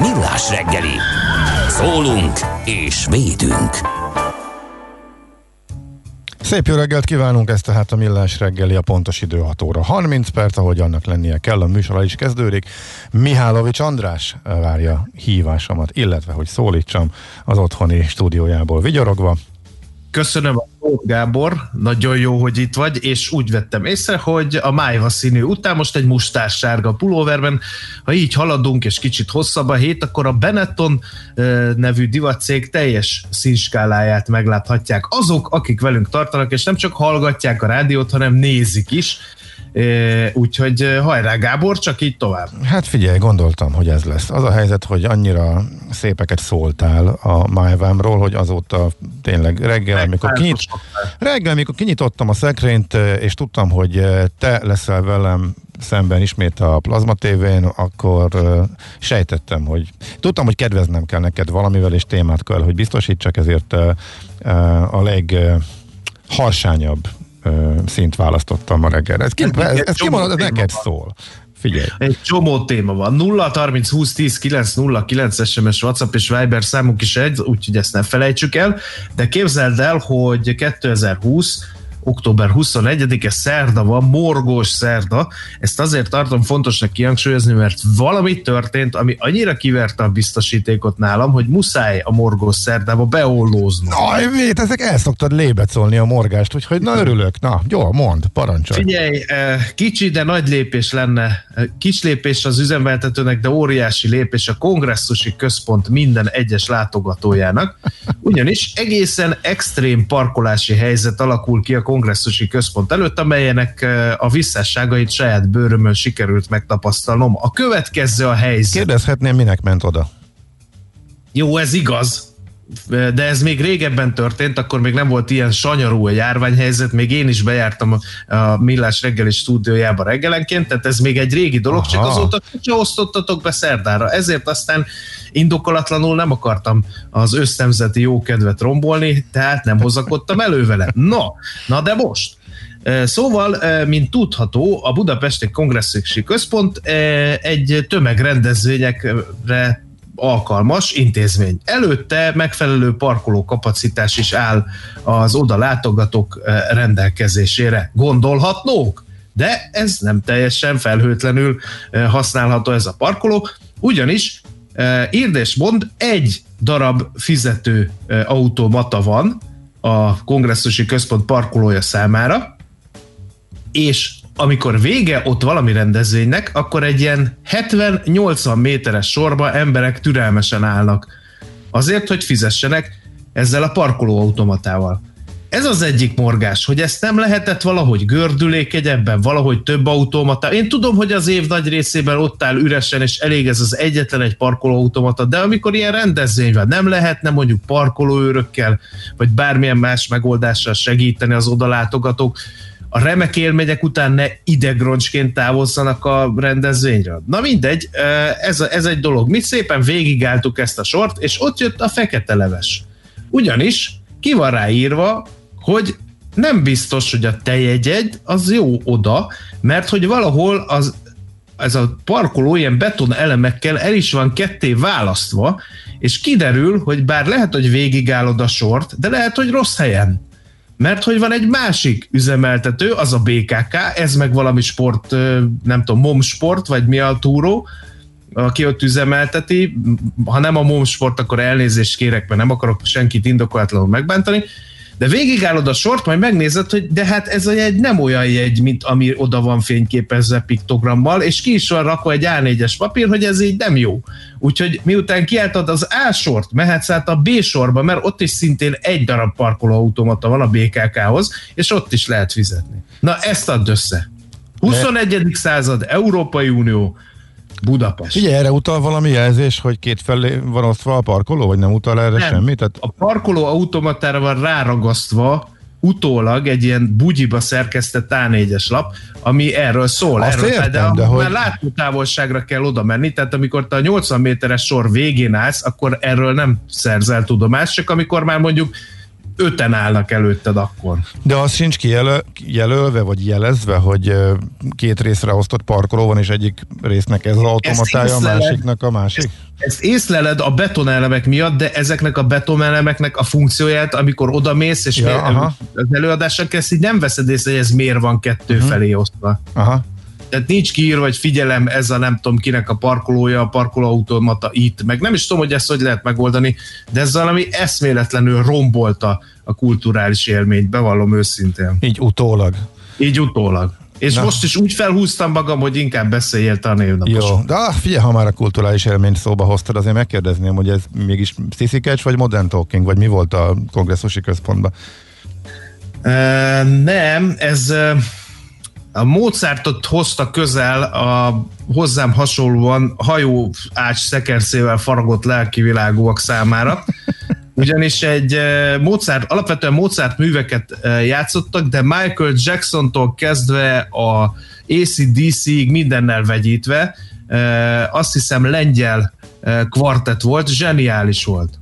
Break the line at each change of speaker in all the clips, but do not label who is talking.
Millás reggeli. Szólunk és védünk.
Szép jó reggelt kívánunk, ez tehát a Millás reggeli, a pontos idő 6 óra 30 perc, ahogy annak lennie kell, a műsora is kezdődik. Mihálovics András várja hívásomat, illetve hogy szólítsam az otthoni stúdiójából vigyorogva.
Köszönöm Gábor, nagyon jó, hogy itt vagy, és úgy vettem észre, hogy a májva színű után most egy mustás sárga pulóverben, ha így haladunk, és kicsit hosszabb a hét, akkor a Benetton nevű divatcég teljes színskáláját megláthatják azok, akik velünk tartanak, és nem csak hallgatják a rádiót, hanem nézik is, Úgyhogy hajrá Gábor, csak így tovább.
Hát figyelj, gondoltam, hogy ez lesz. Az a helyzet, hogy annyira szépeket szóltál a májvámról, hogy azóta tényleg reggel, amikor, kinyit, reggel, amikor kinyitottam a szekrényt, és tudtam, hogy te leszel velem szemben ismét a plazma tévén, akkor sejtettem, hogy tudtam, hogy kedveznem kell neked valamivel, és témát kell, hogy biztosítsak, ezért a leg harsányabb szint választottam a reggel. Ez, ki, ez, ez kimondod, ez neked szól. Figyelj.
Egy csomó téma van. 0 30 20 10 9 0 9 SMS, WhatsApp és Viber számunk is egy, úgyhogy ezt ne felejtsük el. De képzeld el, hogy 2020 október 21-e szerda van, morgós szerda. Ezt azért tartom fontosnak kihangsúlyozni, mert valami történt, ami annyira kiverte a biztosítékot nálam, hogy muszáj a morgós szerdába beollózni.
Na, vét, ezek el szoktad lébecolni a morgást, úgyhogy na örülök. Na, jó, mond, parancsolj.
Figyelj, eh, kicsi, de nagy lépés lenne. Eh, kis lépés az üzemeltetőnek, de óriási lépés a kongresszusi központ minden egyes látogatójának. Ugyanis egészen extrém parkolási helyzet alakul ki a kongresszusi központ előtt, amelyenek a visszásságait saját bőrömön sikerült megtapasztalnom. A következő a helyzet.
Kérdezhetném, minek ment oda?
Jó, ez igaz, de ez még régebben történt, akkor még nem volt ilyen sanyarú a járványhelyzet, még én is bejártam a Millás reggeli stúdiójába reggelenként, tehát ez még egy régi dolog, Aha. csak azóta se osztottatok be szerdára. Ezért aztán indokolatlanul nem akartam az összemzeti jókedvet rombolni, tehát nem hozakodtam elő vele. No, na de most. Szóval, mint tudható, a Budapesti Kongresszusi Központ egy tömegrendezvényekre alkalmas intézmény. Előtte megfelelő parkoló kapacitás is áll az oda látogatók rendelkezésére. Gondolhatnók? De ez nem teljesen felhőtlenül használható ez a parkoló, ugyanis írd és mond, egy darab fizető automata van a kongresszusi központ parkolója számára, és amikor vége ott valami rendezvénynek, akkor egy ilyen 70-80 méteres sorba emberek türelmesen állnak. Azért, hogy fizessenek ezzel a parkolóautomatával. Ez az egyik morgás, hogy ezt nem lehetett valahogy gördülékegyebben, valahogy több automata. Én tudom, hogy az év nagy részében ott áll üresen, és elég ez az egyetlen egy parkolóautomata, de amikor ilyen rendezvény van, nem lehetne mondjuk parkolóőrökkel, vagy bármilyen más megoldással segíteni az odalátogatók, a remek élmények után ne idegroncsként távozzanak a rendezvényről. Na mindegy, ez, ez egy dolog. Mi szépen végigálltuk ezt a sort, és ott jött a fekete leves. Ugyanis ki van ráírva, hogy nem biztos, hogy a te jegyed az jó oda, mert hogy valahol az ez a parkoló ilyen beton elemekkel el is van ketté választva, és kiderül, hogy bár lehet, hogy végigállod a sort, de lehet, hogy rossz helyen. Mert hogy van egy másik üzemeltető, az a BKK, ez meg valami sport, nem tudom, MOM sport, vagy mi a túró, aki ott üzemelteti, ha nem a MOM sport, akkor elnézést kérek, mert nem akarok senkit indokolatlanul megbántani, de végigállod a sort, majd megnézed, hogy de hát ez a jegy nem olyan jegy, mint ami oda van fényképezve piktogrammal, és ki is van rakva egy A4-es papír, hogy ez így nem jó. Úgyhogy miután kiálltad az A sort, mehetsz át a B sorba, mert ott is szintén egy darab parkolóautomata van a BKK-hoz, és ott is lehet fizetni. Na ezt add össze. 21. század, Európai Unió, Budapest.
Ugye erre utal valami jelzés, hogy két felé van osztva a parkoló, vagy nem utal erre nem. semmit? Tehát...
A parkoló automatára van ráragasztva utólag egy ilyen bugyiba szerkesztett A4-es lap, ami erről szól.
Azt
erről,
értem,
de,
de, hogy...
már látótávolságra kell oda menni, tehát amikor te a 80 méteres sor végén állsz, akkor erről nem szerzel tudomást, csak amikor már mondjuk öten állnak előtted akkor.
De az sincs kijelölve, vagy jelezve, hogy két részre osztott parkoló van, és egyik résznek ez az automatája, a másiknak a másik?
Ezt, ezt észleled a betonelemek miatt, de ezeknek a betonelemeknek a funkcióját, amikor odamész, és
ja, aha.
az előadásra kezd, így nem veszed észre, hogy ez miért van kettő uh-huh. felé osztva.
Aha.
Tehát nincs kiírva, hogy figyelem, ez a nem tudom kinek a parkolója, a parkolóautomata itt, meg nem is tudom, hogy ezt hogy lehet megoldani, de ez valami eszméletlenül rombolta a kulturális élményt, bevallom őszintén.
Így utólag.
Így utólag. És Na. most is úgy felhúztam magam, hogy inkább beszéljél a névnapos.
Jó, de ah, figyelj, ha már a kulturális élményt szóba hoztad, azért megkérdezném, hogy ez mégis Sissy vagy Modern Talking, vagy mi volt a kongresszusi központban?
Uh, nem, ez... Uh, a Mozartot hozta közel a hozzám hasonlóan hajó ács szekerszével faragott lelki világúak számára. Ugyanis egy eh, Mozart, alapvetően Mozart műveket eh, játszottak, de Michael Jackson-tól kezdve a ACDC-ig mindennel vegyítve, eh, azt hiszem lengyel kvartett volt, zseniális volt.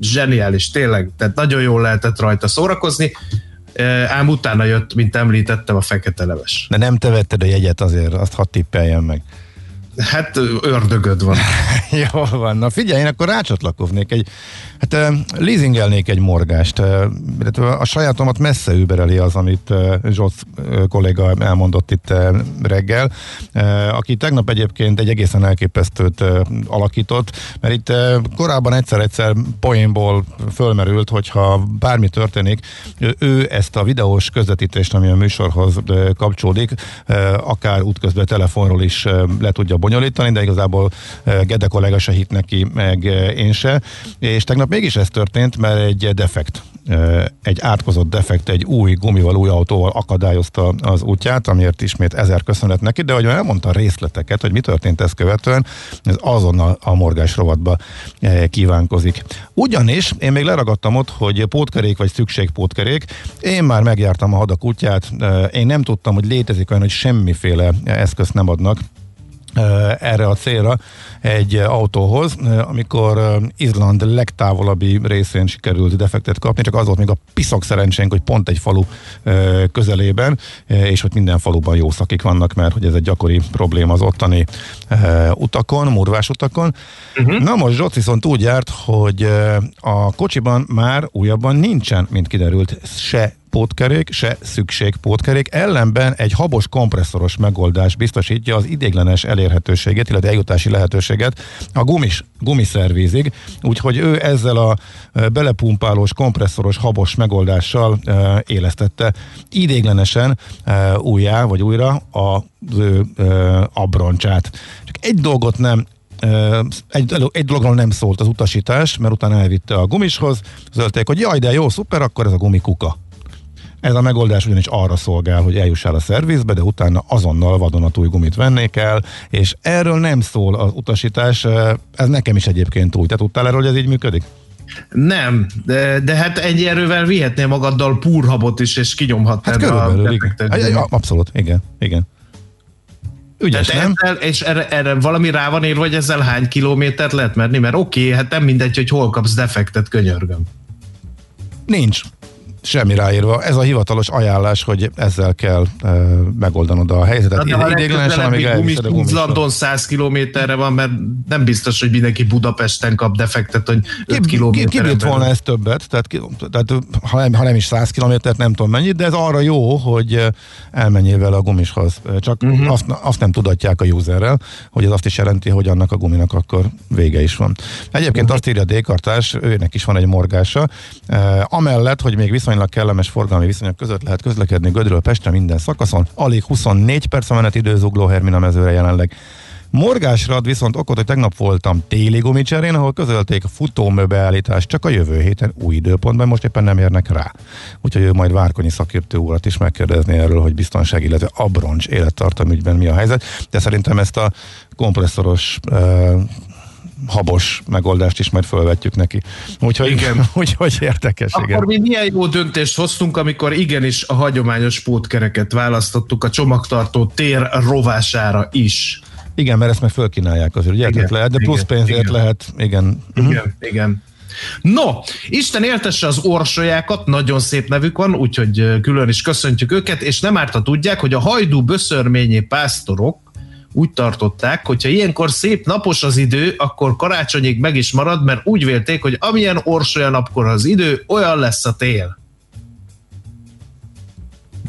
Zseniális, tényleg. Tehát nagyon jól lehetett rajta szórakozni ám utána jött, mint említettem, a fekete leves.
De nem te vetted a jegyet azért, azt hadd tippeljen meg.
Hát ördögöd van.
Jó van, na figyelj, én akkor rácsatlakoznék egy, hát leasingelnék egy morgást. Uh, a sajátomat messze übereli az, amit uh, kolléga elmondott itt reggel, aki tegnap egyébként egy egészen elképesztőt alakított, mert itt korábban egyszer-egyszer poénból fölmerült, hogyha bármi történik, ő ezt a videós közvetítést, ami a műsorhoz kapcsolódik, akár útközben telefonról is le tudja bonyolítani, de igazából Gede kollega se hit neki, meg én se. És tegnap mégis ez történt, mert egy defekt egy átkozott defekt egy új gumival, új autóval akadályozta az útját, amiért ismét ezer köszönet neki, de hogy elmondta a részleteket, hogy mi történt ezt követően, ez azonnal a morgás rovatba kívánkozik. Ugyanis én még leragadtam ott, hogy pótkerék vagy szükségpótkerék, én már megjártam a hadak útját, én nem tudtam, hogy létezik olyan, hogy semmiféle eszközt nem adnak erre a célra egy autóhoz, amikor Izland legtávolabbi részén sikerült defektet kapni, csak az volt még a piszok szerencsénk, hogy pont egy falu közelében, és hogy minden faluban jó szakik vannak, mert hogy ez egy gyakori probléma az ottani utakon, murvás utakon. Uh-huh. Na most Zsoc viszont úgy járt, hogy a kocsiban már újabban nincsen, mint kiderült, se pótkerék, se szükség pótkerék, ellenben egy habos kompresszoros megoldás biztosítja az idéglenes elérhetőséget, illetve eljutási lehetőséget a gumis, gumiszervízig, úgyhogy ő ezzel a belepumpálós, kompresszoros, habos megoldással e, élesztette idéglenesen e, újjá, vagy újra az e, abroncsát. Csak egy dolgot nem egy, egy dologról nem szólt az utasítás, mert utána elvitte a gumishoz, zöldték, hogy jaj, de jó, szuper, akkor ez a gumikuka. Ez a megoldás ugyanis arra szolgál, hogy eljussál a szervizbe, de utána azonnal vadonatúj gumit vennék el, és erről nem szól az utasítás, ez nekem is egyébként úgy. Te tudtál erről, hogy ez így működik?
Nem, de, de hát egy erővel vihetnél magaddal púrhabot is, és kinyomhatnád
hát a igen. Abszolút, igen, igen.
Ügyes, Tehát nem? Ezzel, és erre, erre valami rá van írva, hogy ezzel hány kilométert lehet menni, mert oké, okay, hát nem mindegy, hogy hol kapsz defektet, könyörgöm.
Nincs Semmi ráírva. Ez a hivatalos ajánlás, hogy ezzel kell e, megoldanod a helyzetet.
Na, de
Idéglenesen, amíg elviszed
gumis. London 100 kilométerre van, mert nem biztos, hogy mindenki Budapesten kap defektet, hogy 5 kilométerre.
Kibírt volna ez többet, tehát, tehát ha, nem, ha nem is 100 kilométert, nem tudom mennyit, de ez arra jó, hogy elmenjél vele a gumishoz. Csak uh-huh. azt, azt nem tudatják a userrel, hogy ez azt is jelenti, hogy annak a guminak akkor vége is van. Egyébként uh-huh. azt írja a D-kartás, őnek is van egy morgása. Eh, amellett, hogy még viszonylag kellemes forgalmi viszonyok között lehet közlekedni Gödről Pestre minden szakaszon, alig 24 perc a menetidő Zugló Hermina mezőre jelenleg. Morgásra ad viszont okot, hogy tegnap voltam téli gumicserén, ahol közölték a futóműbeállítást csak a jövő héten új időpontban, most éppen nem érnek rá. Úgyhogy ő majd Várkonyi szakértő urat is megkérdezni erről, hogy biztonság, illetve abroncs élettartam ügyben mi a helyzet, de szerintem ezt a kompresszoros uh, habos megoldást is majd fölvetjük neki. Úgyhogy,
Igen.
úgyhogy érdekes,
Akkor
igen.
mi milyen jó döntést hoztunk, amikor igenis a hagyományos pótkereket választottuk a csomagtartó tér rovására is.
Igen, mert ezt meg fölkínálják azért, ugye?
Igen,
lehet, de plusz pénzért
igen.
lehet, igen.
Igen, igen. No, Isten éltesse az orsolyákat, nagyon szép nevük van, úgyhogy külön is köszöntjük őket, és nem árt, ha tudják, hogy a hajdú böszörményi pásztorok úgy tartották, hogyha ilyenkor szép napos az idő, akkor karácsonyig meg is marad, mert úgy vélték, hogy amilyen orsolya napkor az idő, olyan lesz a tél.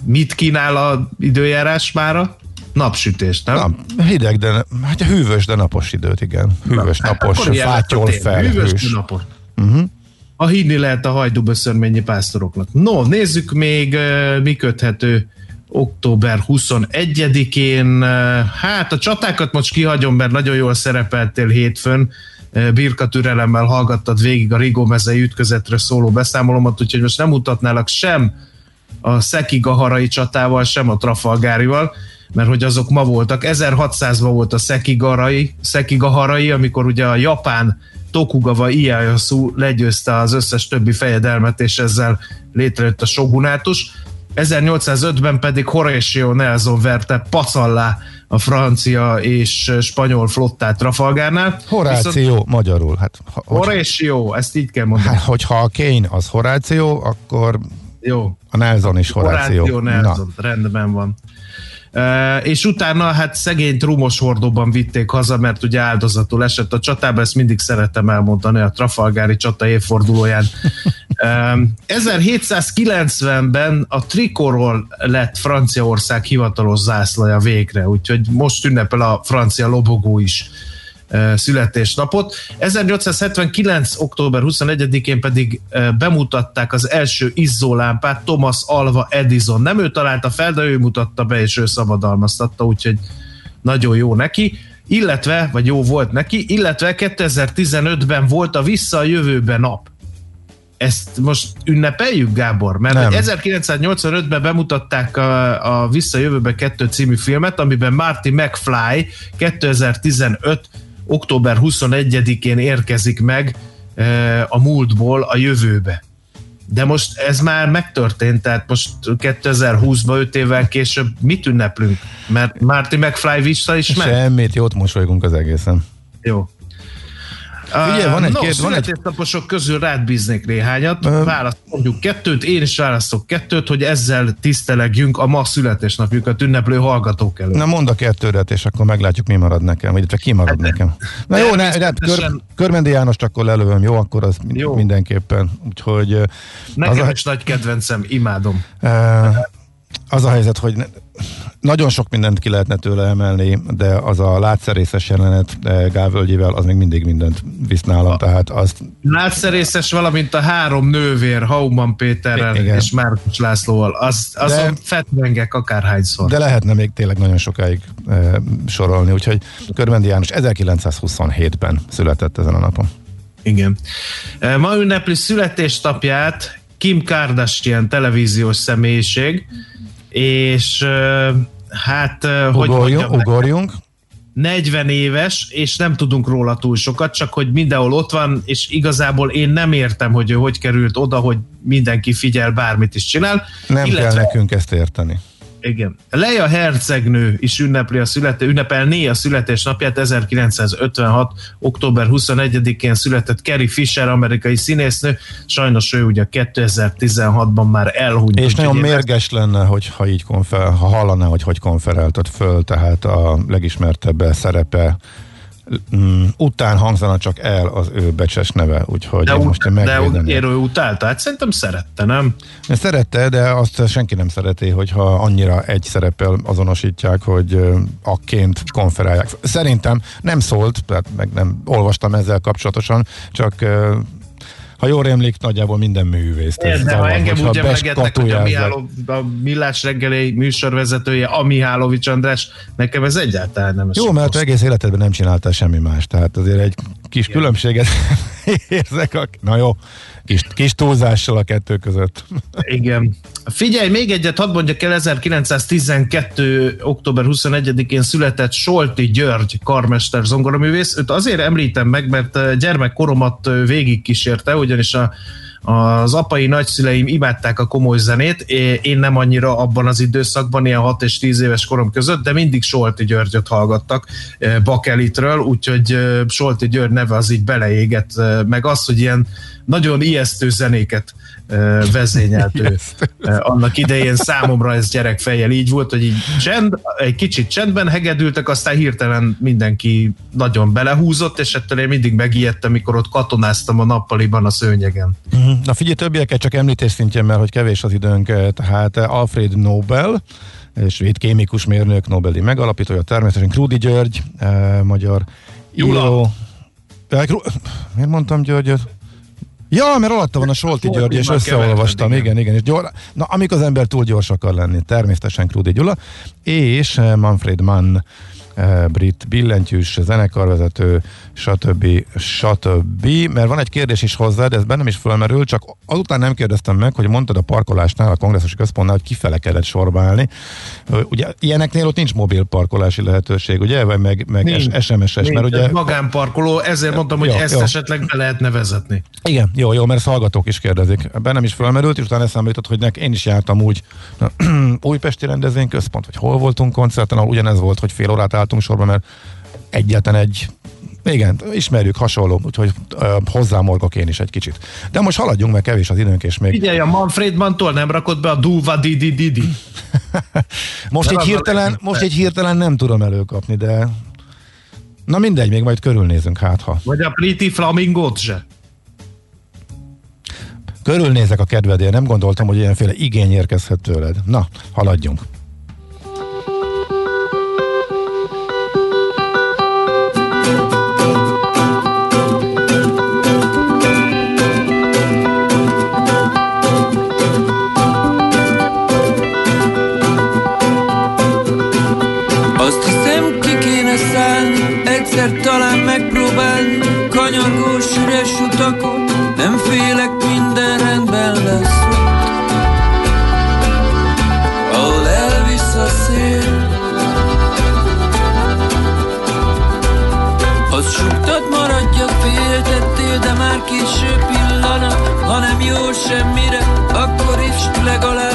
Mit kínál a időjárás mára? Napsütés, nem?
Na, hideg, de hát hűvös, de napos időt, igen. Hűvös,
Hát
napos, fátyol
tél. Hűvös napos. Uh-huh. A hinni lehet a hajdúböszörményi pásztoroknak. No, nézzük még, mi köthető október 21-én. Eh, Hát a csatákat most kihagyom, mert nagyon jól szerepeltél hétfőn. Birka türelemmel hallgattad végig a Rigó mezei ütközetre szóló beszámolomat, úgyhogy most nem mutatnálak sem a Szekigaharai csatával, sem a Trafalgárival, mert hogy azok ma voltak. 1600-ban volt a Szekigaharai, Szekigaharai amikor ugye a japán Tokugawa Ieyasu legyőzte az összes többi fejedelmet, és ezzel létrejött a shogunátus. 1805-ben pedig Horatio Nelson verte pacallá a francia és spanyol flottát Trafalgárnál.
Horáció,
Viszont
magyarul. Hát, hogy,
Horatio, ezt így kell mondani.
hát, hogyha a Kane az Horáció, akkor
Jó.
a Nelson is Horáció.
Horatio Nelson, rendben van. És utána hát szegény trumos hordóban vitték haza, mert ugye áldozatul esett a csatába, ezt mindig szeretem elmondani a Trafalgári csata évfordulóján. Um, 1790-ben a trikorról lett Franciaország hivatalos zászlaja végre, úgyhogy most ünnepel a francia lobogó is születésnapot. 1879. október 21-én pedig bemutatták az első izzólámpát Thomas Alva Edison. Nem ő találta fel, de ő mutatta be, és ő szabadalmaztatta, úgyhogy nagyon jó neki. Illetve, vagy jó volt neki, illetve 2015-ben volt a Vissza a jövőbe nap. Ezt most ünnepeljük, Gábor? Mert
Nem.
hogy 1985-ben bemutatták a, a Vissza a jövőbe 2 című filmet, amiben Marty McFly 2015 október 21-én érkezik meg a múltból a jövőbe. De most ez már megtörtént, tehát most 2020-ban, 5 évvel később mit ünneplünk? Mert Marty McFly vissza is meg?
Semmit, jót mosolygunk az egészen.
Jó.
Ugye, van egy
no,
két- van egy-
születésnaposok közül rád bíznék néhányat.
Ö-
Választ mondjuk kettőt, én is választok kettőt, hogy ezzel tisztelegjünk a ma születésnapjukat ünneplő hallgatók előtt.
Na mondd a kettődet, és akkor meglátjuk, mi marad nekem, illetve ki marad nekem. Na jó, ne, ne, kör,
természetesen-
Körmendi Jánost akkor lelövöm, jó, akkor az
Jó.
mindenképpen. Úgyhogy
Nekem
az a-
is nagy kedvencem, imádom.
Uh, az a helyzet, hogy nagyon sok mindent ki lehetne tőle emelni, de az a látszerészes jelenet eh, Gávölgyével, az még mindig mindent visz nálam, tehát azt
Látszerészes, valamint a három nővér, Hauman Péterrel
Igen.
és Márkus Lászlóval. Az, azon
De-
fetvengek akárhányszor.
de lehetne még tényleg nagyon sokáig e, sorolni, úgyhogy Körmendi János 1927-ben született ezen a napon.
Igen. E, Ma ünnepli születésnapját Kim Kardashian televíziós személyiség, és hát, hogy
Ugorjunk, ugorjunk.
40 éves, és nem tudunk róla túl sokat, csak hogy mindenhol ott van, és igazából én nem értem, hogy ő hogy került oda, hogy mindenki figyel, bármit is csinál.
Nem
Illetve-
kell nekünk ezt érteni.
Igen. Leia hercegnő is ünnepli a születe, ünnepelné a születésnapját 1956. október 21-én született Carrie Fisher, amerikai színésznő. Sajnos ő ugye 2016-ban már elhunyt.
És nagyon mérges lenne, hogy ha így konfer, ha hallaná, hogy hogy konferáltad föl, tehát a legismertebb szerepe mm, után hangzana csak el az ő becses neve, úgyhogy
de,
én most én
de
megvédeném.
ő utálta, hát szerintem szerette, nem?
Szerette, de azt senki nem szereti, hogyha annyira egy szereppel azonosítják, hogy akként konferálják. Szerintem nem szólt, tehát meg nem olvastam ezzel kapcsolatosan, csak ha jól emlék, nagyjából minden művész.
De ha engem úgy emlegetnek, hogy a, Miháló, a Millás reggeli műsorvezetője, a Mihálovics András, nekem ez egyáltalán nem
Jó, mert egész életedben nem csináltál semmi más, tehát azért egy kis Igen. különbséget érzek. A, na jó, kis, kis túlzással a kettő között.
Igen. Figyelj, még egyet hadd mondjak el, 1912. október 21-én született Solti György karmester zongoraművész. Őt azért említem meg, mert gyermekkoromat végigkísérte, ugyanis a az apai nagyszüleim imádták a komoly zenét, én nem annyira abban az időszakban, ilyen 6 és 10 éves korom között, de mindig Solti Györgyöt hallgattak Bakelitről, úgyhogy Solti György neve az így beleégett, meg az, hogy ilyen nagyon ijesztő zenéket vezényelt ő. Annak idején számomra ez gyerekfejjel így volt, hogy így csend, egy kicsit csendben hegedültek, aztán hirtelen mindenki nagyon belehúzott, és ettől én mindig megijedtem, mikor ott katonáztam a nappaliban a szőnyegen.
Mhm. Na figyelj, többieket csak említés szintjén, mert hogy kevés az időnk, tehát Alfred Nobel, svéd kémikus mérnök, Nobeli megalapítója, természetesen Krudi György, magyar
Jula.
író. Miért mondtam Györgyöt? Ja, mert alatta van a Solti György, és összeolvastam, igen, igen. igen és gyors, na, amikor az ember túl gyors akar lenni, természetesen Krudi Gyula, és Manfred Mann, brit billentyűs, zenekarvezető, stb. stb. Mert van egy kérdés is hozzá, de ez bennem is fölmerül, csak azután nem kérdeztem meg, hogy mondtad a parkolásnál, a kongresszusi központnál, hogy kifele kellett sorba állni. Ugye ilyeneknél ott nincs mobil parkolási lehetőség, ugye? Vagy meg, meg SMS-es, mert ugye...
magánparkoló, ezért mondtam, hogy jó, ezt jó. esetleg be lehetne vezetni.
Igen, jó, jó, mert hallgatók is kérdezik. Bennem is fölmerült, és utána eszembe jutott, hogy nek, én is jártam úgy Újpesti rendezvényközpont, vagy hol voltunk koncerten, ahol ugyanez volt, hogy fél órát álltunk sorba, mert egyetlen egy igen, ismerjük hasonló, úgyhogy uh, hozzámorgok én is egy kicsit. De most haladjunk, mert kevés az időnk, és még...
Figyelj, a Manfred Mantól nem rakott be a Duva Didi Didi.
most, egy hirtelen, most egy hirtelen nem tudom előkapni, de na mindegy, még majd körülnézünk hát, ha.
Vagy a Pretty Flamingot se.
Körülnézek a kedvedért, nem gondoltam, hogy ilyenféle igény érkezhet tőled. Na, haladjunk.
Féltettél De már késő pillanat Ha nem jó semmire Akkor is legalább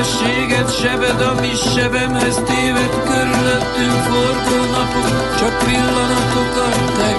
Kedvességet, sebed, ami sebemhez téved, körülöttünk forgó napok, csak pillanatok a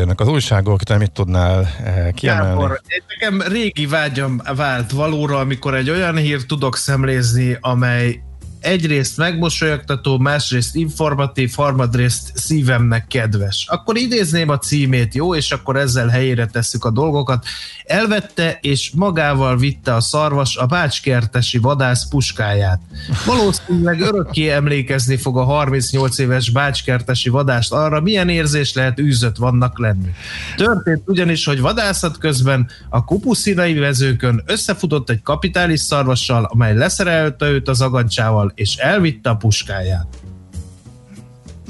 Írnak az újságok, te mit tudnál eh, kiemelni? Gábor,
nekem régi vágyam vált valóra, amikor egy olyan hírt tudok szemlézni, amely egyrészt megmosolyogtató, másrészt informatív, harmadrészt szívemnek kedves. Akkor idézném a címét, jó, és akkor ezzel helyére tesszük a dolgokat. Elvette és magával vitte a szarvas a bácskertesi vadász puskáját. Valószínűleg örökké emlékezni fog a 38 éves bácskertesi vadást arra, milyen érzés lehet űzött vannak lenni. Történt ugyanis, hogy vadászat közben a kupuszinai vezőkön összefutott egy kapitális szarvassal, amely leszerelte őt az agancsával, és elvitte a puskáját.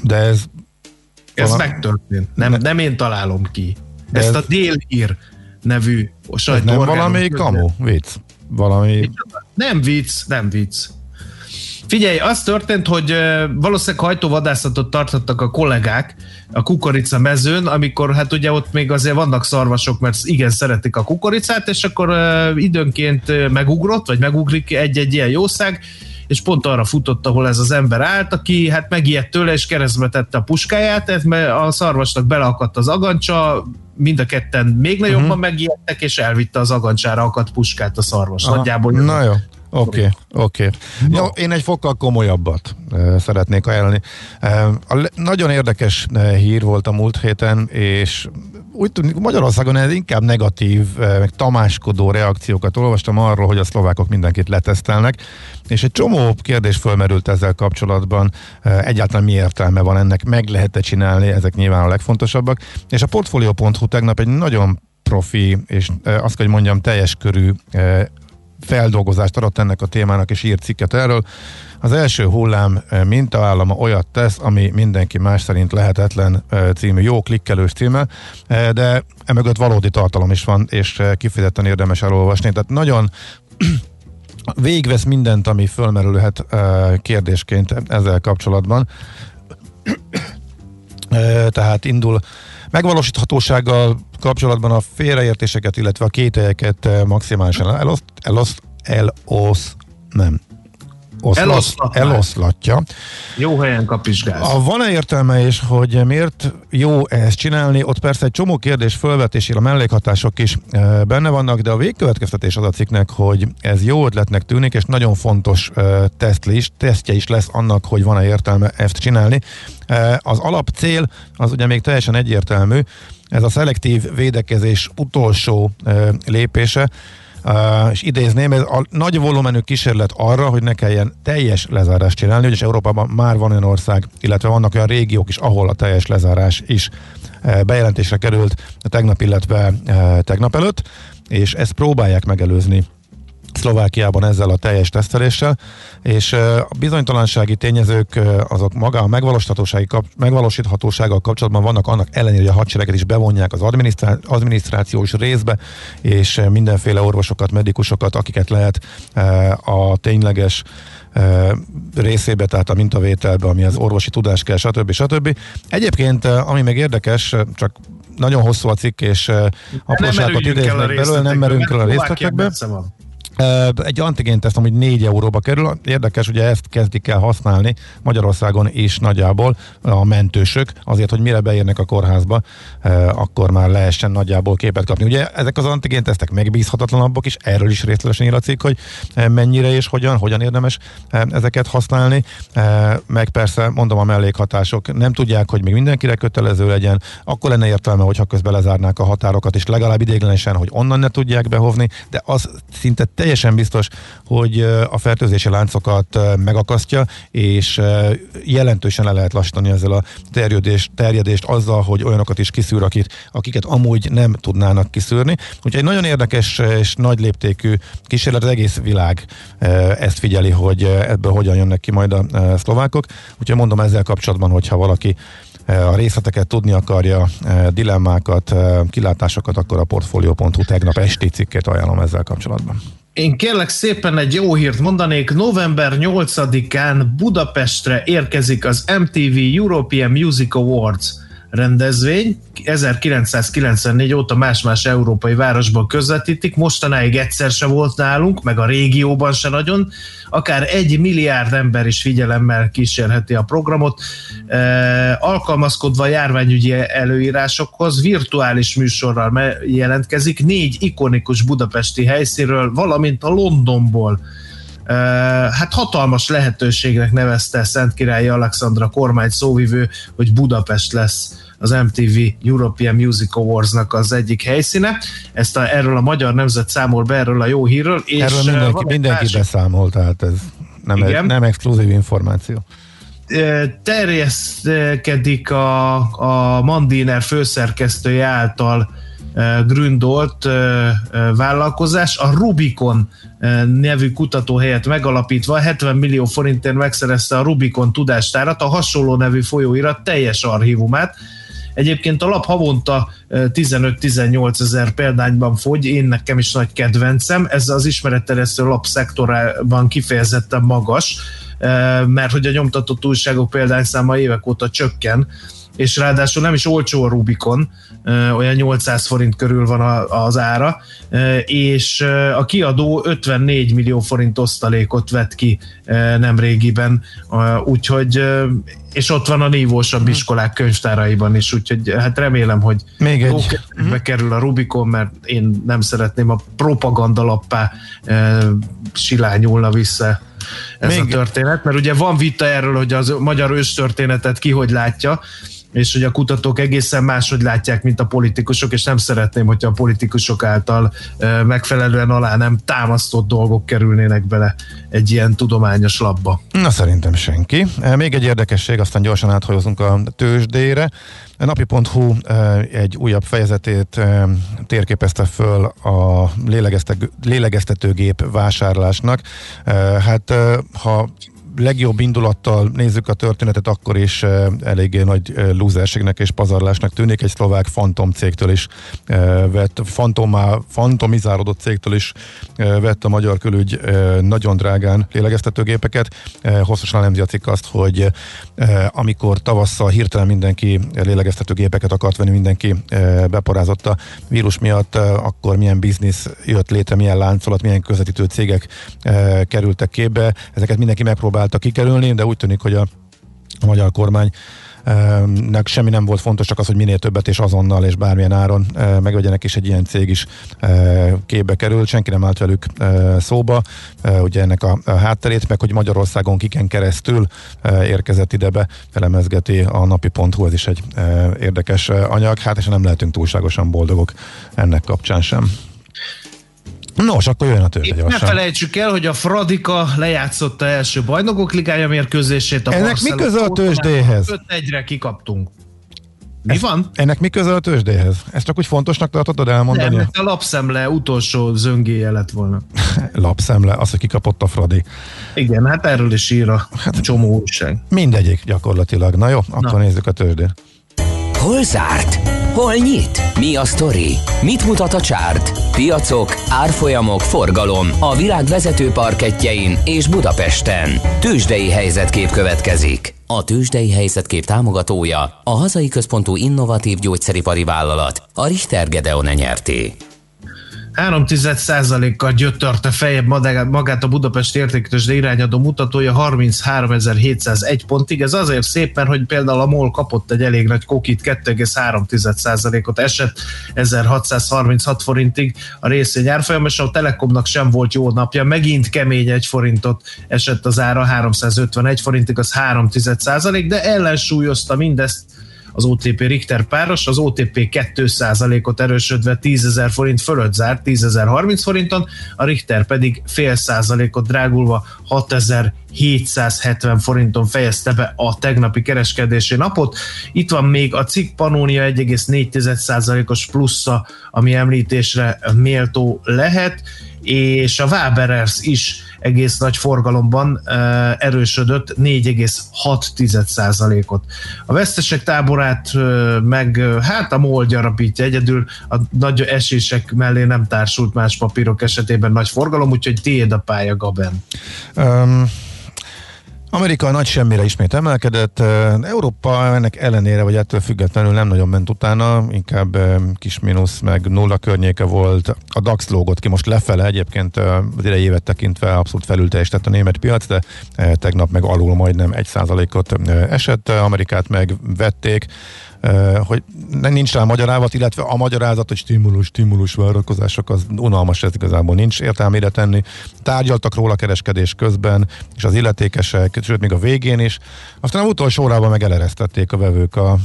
De ez...
Ez valami... megtörtént. Nem, nem én találom ki. De Ezt ez... a Délhír nevű
sajtó. Nem valami kamu, vicc. Valami...
Nem vicc, nem vicc. Figyelj, az történt, hogy valószínűleg hajtóvadászatot tartottak a kollégák a kukorica mezőn, amikor hát ugye ott még azért vannak szarvasok, mert igen szeretik a kukoricát, és akkor időnként megugrott, vagy megugrik egy-egy ilyen jószág, és pont arra futott, ahol ez az ember állt, aki hát megijedt tőle, és keresztbe tette a puskáját, ez mert a szarvasnak beleakadt az agancsa, mind a ketten még nagyobban uh-huh. megijedtek, és elvitte az agancsára akadt puskát a szarvas. Aha. Nagyjából.
Na jó. Oké, okay, oké. Okay. Jó, én egy fokkal komolyabbat szeretnék ajánlani. Uh, nagyon érdekes hír volt a múlt héten, és úgy tűnik Magyarországon ez inkább negatív, meg tamáskodó reakciókat olvastam arról, hogy a szlovákok mindenkit letesztelnek, és egy csomó kérdés fölmerült ezzel kapcsolatban, egyáltalán mi értelme van ennek, meg lehet-e csinálni, ezek nyilván a legfontosabbak, és a Portfolio.hu tegnap egy nagyon profi, és azt kell, hogy mondjam, teljes körű feldolgozást adott ennek a témának, és írt cikket erről. Az első hullám mintaállama olyat tesz, ami mindenki más szerint lehetetlen című, jó klikkelős címe, de emögött valódi tartalom is van, és kifejezetten érdemes elolvasni. Tehát nagyon végvesz mindent, ami fölmerülhet kérdésként ezzel kapcsolatban. Tehát indul megvalósíthatósággal kapcsolatban a félreértéseket, illetve a kételyeket maximálisan eloszt, eloszt, elosz, nem, oszlat, eloszlatja.
Jó helyen kap is gáz.
A van-e értelme is, hogy miért jó ezt csinálni? Ott persze egy csomó kérdés fölvetésére a mellékhatások is e, benne vannak, de a végkövetkeztetés az a cikknek, hogy ez jó ötletnek tűnik, és nagyon fontos e, is, tesztje is lesz annak, hogy van-e értelme ezt csinálni. Az alap cél az ugye még teljesen egyértelmű, ez a szelektív védekezés utolsó lépése, és idézném, ez a nagy volumenű kísérlet arra, hogy ne kelljen teljes lezárást csinálni, ugyanis Európában már van olyan ország, illetve vannak olyan régiók is, ahol a teljes lezárás is bejelentésre került tegnap, illetve tegnap előtt, és ezt próbálják megelőzni Szlovákiában ezzel a teljes teszteléssel, és a bizonytalansági tényezők azok maga a megvalósíthatósági kap, megvalósíthatósággal kapcsolatban vannak annak ellenére, hogy a hadsereget is bevonják az adminisztrá- adminisztrációs részbe, és mindenféle orvosokat, medikusokat, akiket lehet a tényleges részébe, tehát a mintavételbe, ami az orvosi tudás kell, stb. stb. Egyébként, ami még érdekes, csak nagyon hosszú a cikk, és apróságot idéznek belőle, nem merünk el a részletekbe. Egy antigén teszt amúgy 4 euróba kerül. Érdekes, ugye ezt kezdik el használni Magyarországon is nagyjából a mentősök, azért, hogy mire beérnek a kórházba, akkor már lehessen nagyjából képet kapni. Ugye ezek az antigén tesztek megbízhatatlanabbak is, erről is részletesen ír a cikk, hogy mennyire és hogyan, hogyan érdemes ezeket használni. Meg persze, mondom a mellékhatások, nem tudják, hogy még mindenkire kötelező legyen, akkor lenne értelme, hogyha közben lezárnák a határokat, és legalább idéglenesen, hogy onnan ne tudják behovni, de az szinte teljesen biztos, hogy a fertőzési láncokat megakasztja, és jelentősen le lehet lassítani ezzel a terjedést, terjedést azzal, hogy olyanokat is kiszűr, akit, akiket amúgy nem tudnának kiszűrni. Úgyhogy egy nagyon érdekes és nagy léptékű kísérlet, az egész világ ezt figyeli, hogy ebből hogyan jönnek ki majd a szlovákok. Úgyhogy mondom ezzel kapcsolatban, hogyha valaki a részleteket tudni akarja, dilemmákat, kilátásokat, akkor a portfolio.hu tegnap esti cikket ajánlom ezzel kapcsolatban.
Én kérlek szépen egy jó hírt mondanék. November 8-án Budapestre érkezik az MTV European Music Awards. Rendezvény. 1994 óta más-más európai városban közvetítik, mostanáig egyszer se volt nálunk, meg a régióban se nagyon. Akár egy milliárd ember is figyelemmel kísérheti a programot. E, alkalmazkodva a járványügyi előírásokhoz, virtuális műsorral jelentkezik, négy ikonikus budapesti helyszínről, valamint a Londonból hát hatalmas lehetőségnek nevezte Szent Királyi Alexandra kormány szóvivő, hogy Budapest lesz az MTV European Music Awards-nak az egyik helyszíne. Ezt a, erről a magyar nemzet számol be erről a jó hírről.
És erről mindenki, mindenki másik... beszámol, tehát ez nem, egy, nem exkluzív információ
terjeszkedik a, a Mandiner főszerkesztője által gründolt vállalkozás, a Rubicon nevű kutatóhelyet megalapítva 70 millió forintért megszerezte a Rubicon tudástárat, a hasonló nevű folyóirat teljes archívumát. Egyébként a lap havonta 15-18 ezer példányban fogy, én nekem is nagy kedvencem, ez az ismeretterjesztő lap szektorában kifejezetten magas, mert hogy a nyomtatott újságok példányszáma évek óta csökken, és ráadásul nem is olcsó a Rubicon, olyan 800 forint körül van az ára, és a kiadó 54 millió forint osztalékot vett ki nem régiben, úgyhogy és ott van a nívósabb mhm. iskolák könyvtáraiban is, úgyhogy hát remélem, hogy
még egy.
Bekerül a Rubikon, mert én nem szeretném a propagandalappá silányulna vissza ez még... a történet, mert ugye van vita erről, hogy az magyar őstörténetet ki hogy látja, és hogy a kutatók egészen máshogy látják, mint a politikusok, és nem szeretném, hogyha a politikusok által megfelelően alá nem támasztott dolgok kerülnének bele egy ilyen tudományos labba.
Na szerintem senki. Még egy érdekesség, aztán gyorsan áthajozunk a tőzsdére. A napi.hu egy újabb fejezetét térképezte föl a lélegeztetőgép vásárlásnak. Hát ha legjobb indulattal nézzük a történetet, akkor is uh, eléggé nagy uh, lúzerségnek és pazarlásnak tűnik. Egy szlovák fantom cégtől is uh, vett, fantomá, fantomizálódott cégtől is vett a magyar külügy nagyon drágán lélegeztetőgépeket. Hosszasan elemzi a cikk azt, hogy amikor tavasszal hirtelen mindenki lélegeztetőgépeket akart venni, mindenki beparázott a vírus miatt, akkor milyen biznisz jött létre, milyen láncolat, milyen közvetítő cégek kerültek képbe. Ezeket mindenki megpróbál próbálta kikerülni, de úgy tűnik, hogy a, a magyar kormány nek semmi nem volt fontos, csak az, hogy minél többet és azonnal és bármilyen áron megvegyenek, és egy ilyen cég is képbe került. Senki nem állt velük szóba, ugye ennek a hátterét, meg hogy Magyarországon kiken keresztül érkezett idebe, elemezgeti a napi.hu, ez is egy érdekes anyag, hát és nem lehetünk túlságosan boldogok ennek kapcsán sem. Nos, akkor jön a tőzsde
gyorsan. Ne felejtsük el, hogy a Fradika lejátszotta első bajnokok ligája mérkőzését. A
Ennek mi köze a tőzsdéhez?
5-1-re kikaptunk. Mi Ez, van?
Ennek mi köze a tőzsdéhez? Ezt csak úgy fontosnak tartod elmondani?
Nem, a lapszemle utolsó zöngéje lett volna.
lapszemle, az, hogy kikapott a Fradi.
Igen, hát erről is ír a hát, csomó újság.
Mindegyik gyakorlatilag. Na jó, akkor Na. nézzük a tőzsdét.
Hol zárt? Hol nyit? Mi a sztori? Mit mutat a csárt? Piacok, árfolyamok, forgalom a világ vezető parketjein és Budapesten. Tősdei helyzetkép következik. A Tősdei helyzetkép támogatója a hazai központú innovatív gyógyszeripari vállalat, a Richter Gedeon nyerté.
3 kal gyöttörte fejebb magát a Budapest értékesítő irányadó mutatója 33.701 pontig. Ez azért szép, mert hogy például a MOL kapott egy elég nagy kokit, 2,3%-ot esett 1636 forintig a részvény árfolyam, és a Telekomnak sem volt jó napja, megint kemény egy forintot esett az ára, 351 forintig, az 3% de ellensúlyozta mindezt az OTP Richter páros, az OTP 2%-ot erősödve 10 ezer forint fölött zárt, 10 ezer 30 forinton, a Richter pedig fél százalékot drágulva 6770 forinton fejezte be a tegnapi kereskedési napot. Itt van még a cikk Panónia 1,4%-os plusza, ami említésre méltó lehet, és a Waberers is egész nagy forgalomban erősödött 4,6%-ot. A vesztesek táborát meg hát a MOL gyarapítja egyedül, a nagy esések mellé nem társult más papírok esetében nagy forgalom, úgyhogy tiéd a pálya, Gaben. Um,
Amerika nagy semmire ismét emelkedett, Európa ennek ellenére, vagy ettől függetlenül nem nagyon ment utána, inkább kis mínusz, meg nulla környéke volt. A DAX lógott ki most lefele, egyébként az idei évet tekintve abszolút felülteljesített a német piac, de tegnap meg alul majdnem egy százalékot esett, Amerikát megvették hogy nincs rá magyarázat, illetve a magyarázat, hogy stimulus, stimulus várakozások, az unalmas, ez igazából nincs értelmére tenni. Tárgyaltak róla kereskedés közben, és az illetékesek, sőt még a végén is. Aztán a utolsó órában meg a vevők a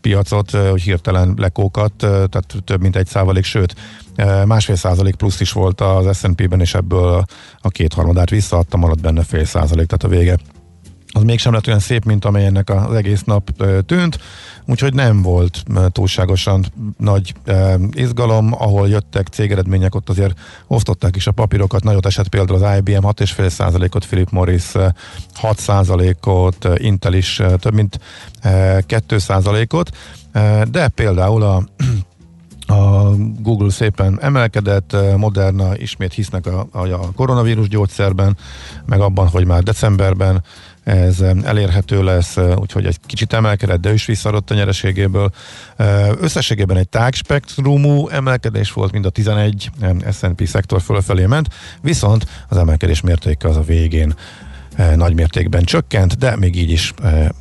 piacot, hogy hirtelen lekókat, tehát több mint egy százalék, sőt, másfél százalék plusz is volt az S&P-ben, és ebből a kétharmadát visszaadta, maradt benne fél százalék, tehát a vége az mégsem lett olyan szép, mint amelynek az egész nap tűnt, úgyhogy nem volt túlságosan nagy izgalom, ahol jöttek cégeredmények, ott azért osztották is a papírokat, nagyot esett például az IBM 6,5%-ot, Philip Morris 6%-ot, Intel is több mint 2%-ot, de például a a Google szépen emelkedett, Moderna ismét hisznek a, a koronavírus gyógyszerben, meg abban, hogy már decemberben ez elérhető lesz, úgyhogy egy kicsit emelkedett, de is visszaadott a nyereségéből. Összességében egy tágspektrumú emelkedés volt, mind a 11 S&P szektor fölfelé ment, viszont az emelkedés mértéke az a végén nagy mértékben csökkent, de még így is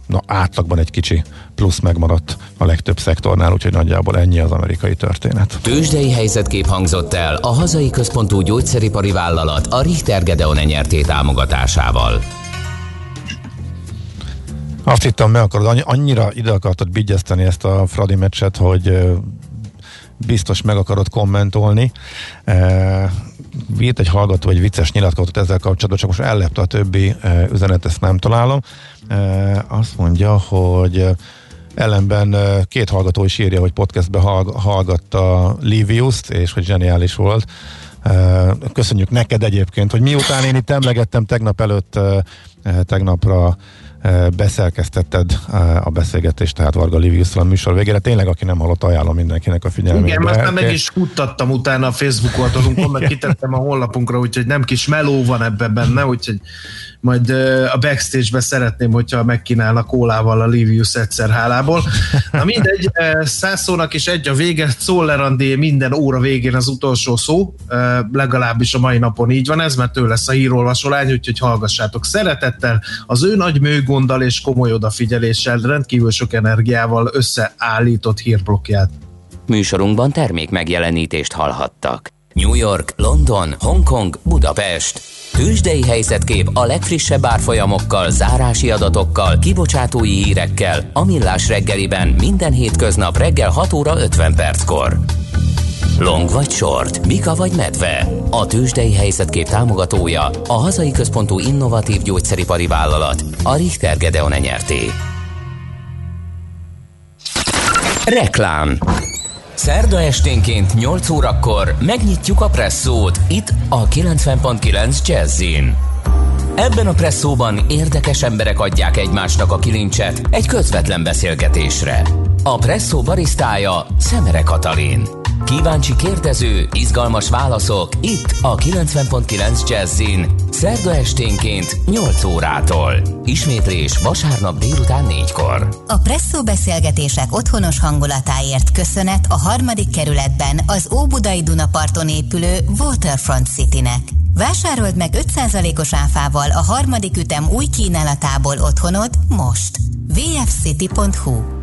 na, átlagban egy kicsi plusz megmaradt a legtöbb szektornál, úgyhogy nagyjából ennyi az amerikai történet.
Tőzsdei helyzetkép hangzott el a hazai központú gyógyszeripari vállalat a Richter Gedeon nyerté támogatásával.
Azt hittem, meg akarod, annyira ide akartad bigyeszteni ezt a Fradi meccset, hogy biztos meg akarod kommentolni. Vírt egy hallgató egy vicces nyilatkozatot ezzel kapcsolatban, csak most ellepte a többi üzenet, ezt nem találom. Azt mondja, hogy ellenben két hallgató is írja, hogy podcastbe hallgatta Livius-t, és hogy zseniális volt. Köszönjük neked egyébként, hogy miután én itt emlegettem tegnap előtt, tegnapra beszerkesztetted a beszélgetést, tehát Varga Livius a műsor végére. Tényleg, aki nem hallott, ajánlom mindenkinek a figyelmét.
Igen, aztán meg is futtattam utána a Facebook oldalunkon, meg kitettem a honlapunkra, úgyhogy nem kis meló van ebben benne, úgyhogy majd a backstage-be szeretném, hogyha megkínálna kólával a Livius egyszer hálából. Na mindegy, száz szónak is egy a vége, Czollerandé minden óra végén az utolsó szó, legalábbis a mai napon így van ez, mert ő lesz a hírolvasolány, úgyhogy hallgassátok szeretettel, az ő nagy műgonddal és komoly odafigyeléssel, rendkívül sok energiával összeállított hírblokkját.
Műsorunkban termék megjelenítést hallhattak. New York, London, Hongkong, Budapest. Tősdei helyzetkép a legfrissebb árfolyamokkal, zárási adatokkal, kibocsátói hírekkel, a Millás reggeliben minden hétköznap reggel 6 óra 50 perckor. Long vagy short, Mika vagy medve. A tőzsdei helyzetkép támogatója, a hazai központú innovatív gyógyszeripari vállalat, a Richter Gedeon nyerté. Reklám Szerda esténként 8 órakor megnyitjuk a presszót itt a 90.9 Jazzin. Ebben a presszóban érdekes emberek adják egymásnak a kilincset egy közvetlen beszélgetésre. A presszó barisztája Szemere Katalin. Kíváncsi kérdező, izgalmas válaszok itt a 90.9 Jazzin. Szerda esténként 8 órától. Ismétlés vasárnap délután 4-kor.
A Presszó beszélgetések otthonos hangulatáért köszönet a harmadik kerületben az Óbudai Dunaparton épülő Waterfront Citynek. Vásárold meg 5%-os áfával a harmadik ütem új kínálatából otthonod most. vfcity.hu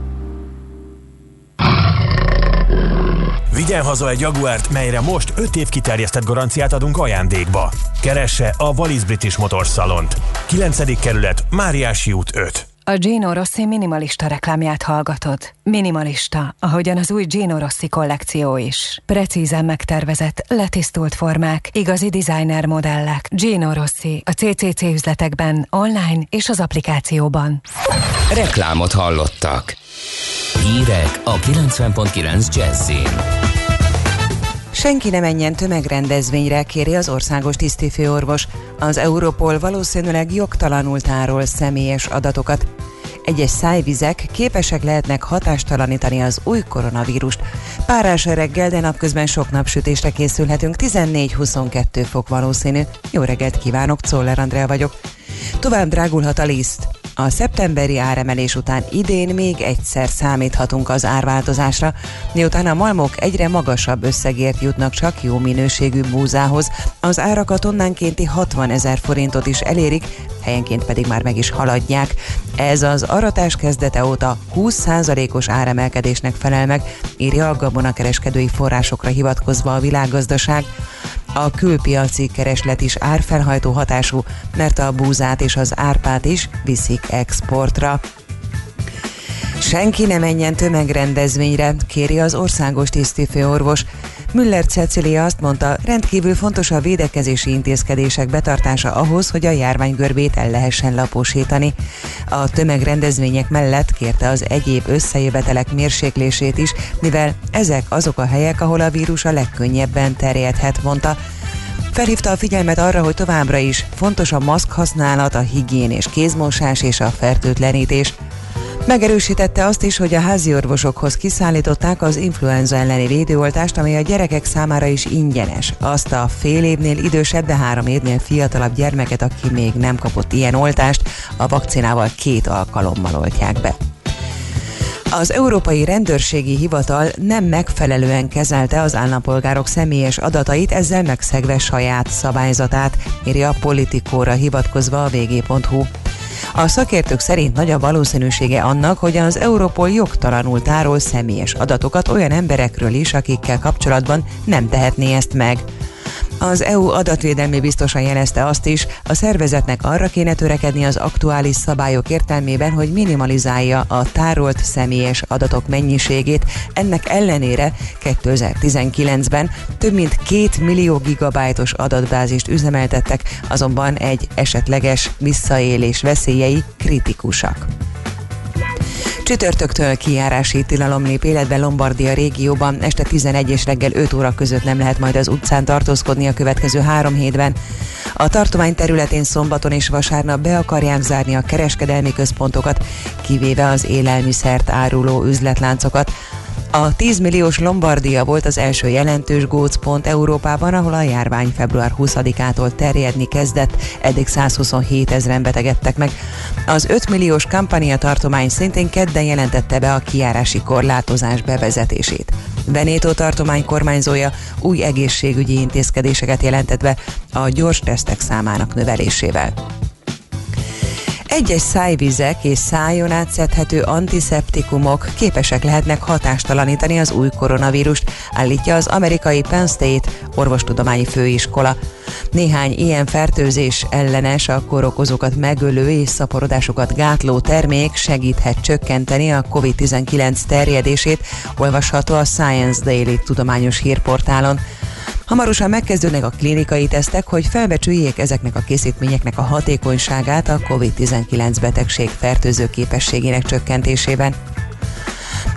Vigyen haza egy Jaguárt, melyre most 5 év kiterjesztett garanciát adunk ajándékba. Keresse a Wallis British Motors Salont. 9. kerület, Máriási út 5.
A Gino Rossi minimalista reklámját hallgatod. Minimalista, ahogyan az új Gino Rossi kollekció is. Precízen megtervezett, letisztult formák, igazi designer modellek. Gino Rossi a CCC üzletekben, online és az applikációban.
Reklámot hallottak. Hírek a 90.9 Jazzin.
Senki ne menjen tömegrendezvényre, kéri az országos tisztifőorvos. Az Europol valószínűleg jogtalanul tárol személyes adatokat. Egyes szájvizek képesek lehetnek hatástalanítani az új koronavírust. Párás reggel, de napközben sok napsütésre készülhetünk, 14-22 fok valószínű. Jó reggelt kívánok, Czoller Andrea vagyok. Tovább drágulhat a liszt. A szeptemberi áremelés után idén még egyszer számíthatunk az árváltozásra, miután a malmok egyre magasabb összegért jutnak csak jó minőségű búzához, az árak a tonnánkénti 60 ezer forintot is elérik, helyenként pedig már meg is haladják. Ez az aratás kezdete óta 20%-os áremelkedésnek felel meg, írja a gabonakereskedői forrásokra hivatkozva a világgazdaság. A külpiaci kereslet is árfelhajtó hatású, mert a búzát és az árpát is viszik exportra. Senki ne menjen tömegrendezvényre, kéri az országos tisztifőorvos. Müller Cecilia azt mondta, rendkívül fontos a védekezési intézkedések betartása ahhoz, hogy a járványgörbét el lehessen laposítani. A tömegrendezvények mellett kérte az egyéb összejövetelek mérséklését is, mivel ezek azok a helyek, ahol a vírus a legkönnyebben terjedhet, mondta. Felhívta a figyelmet arra, hogy továbbra is fontos a maszk használat, a higién és kézmosás és a fertőtlenítés. Megerősítette azt is, hogy a házi orvosokhoz kiszállították az influenza elleni védőoltást, ami a gyerekek számára is ingyenes. Azt a fél évnél idősebb, de három évnél fiatalabb gyermeket, aki még nem kapott ilyen oltást, a vakcinával két alkalommal oltják be. Az Európai Rendőrségi Hivatal nem megfelelően kezelte az állampolgárok személyes adatait, ezzel megszegve saját szabályzatát, írja a politikóra hivatkozva a vg.hu. A szakértők szerint nagy a valószínűsége annak, hogy az Europol jogtalanul tárol személyes adatokat olyan emberekről is, akikkel kapcsolatban nem tehetné ezt meg. Az EU adatvédelmi biztosan jelezte azt is, a szervezetnek arra kéne törekedni az aktuális szabályok értelmében, hogy minimalizálja a tárolt személyes adatok mennyiségét. Ennek ellenére 2019-ben több mint 2 millió gigabájtos adatbázist üzemeltettek, azonban egy esetleges visszaélés veszélyei kritikusak. Csütörtöktől kijárási tilalom lép életbe Lombardia régióban. Este 11 és reggel 5 óra között nem lehet majd az utcán tartózkodni a következő három hétben. A tartomány területén szombaton és vasárnap be akarják zárni a kereskedelmi központokat, kivéve az élelmiszert áruló üzletláncokat. A 10 milliós Lombardia volt az első jelentős gócpont Európában, ahol a járvány február 20-ától terjedni kezdett, eddig 127 ezeren betegedtek meg. Az 5 milliós kampania tartomány szintén kedden jelentette be a kiárási korlátozás bevezetését. Venétó tartomány kormányzója új egészségügyi intézkedéseket jelentett be a gyors tesztek számának növelésével. Egyes szájvizek és szájon átszedhető antiszeptikumok képesek lehetnek hatástalanítani az új koronavírust, állítja az amerikai Penn State orvostudományi főiskola. Néhány ilyen fertőzés ellenes a korokozókat megölő és szaporodásokat gátló termék segíthet csökkenteni a COVID-19 terjedését, olvasható a Science Daily tudományos hírportálon. Hamarosan megkezdődnek a klinikai tesztek, hogy felbecsüljék ezeknek a készítményeknek a hatékonyságát a COVID-19 betegség fertőző képességének csökkentésében.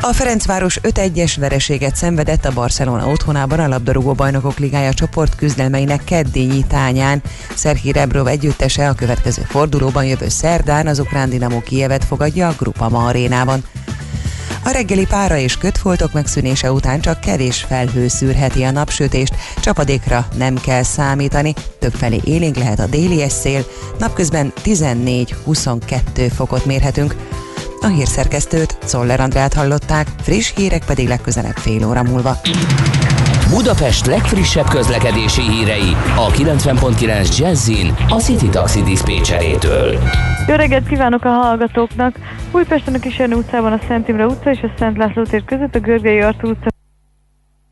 A Ferencváros 5-1-es vereséget szenvedett a Barcelona otthonában a labdarúgó bajnokok ligája csoport küzdelmeinek keddi nyitányán. Szerhi Rebrov együttese a következő fordulóban jövő szerdán az ukrán Dinamo Kijevet fogadja a Grupama arénában. A reggeli pára és kötfoltok megszűnése után csak kevés felhő szűrheti a napsütést, csapadékra nem kell számítani, többfelé élénk lehet a déli szél, napközben 14-22 fokot mérhetünk. A hírszerkesztőt, Czoller Andrát hallották, friss hírek pedig legközelebb fél óra múlva.
Budapest legfrissebb közlekedési hírei a 90.9 Jazzin a City Taxi Dispécsejétől.
Jó reggelt kívánok a hallgatóknak! Újpesten a Kisernő utcában a Szent Imre utca és a Szent László tér között a Görgei Artúr utca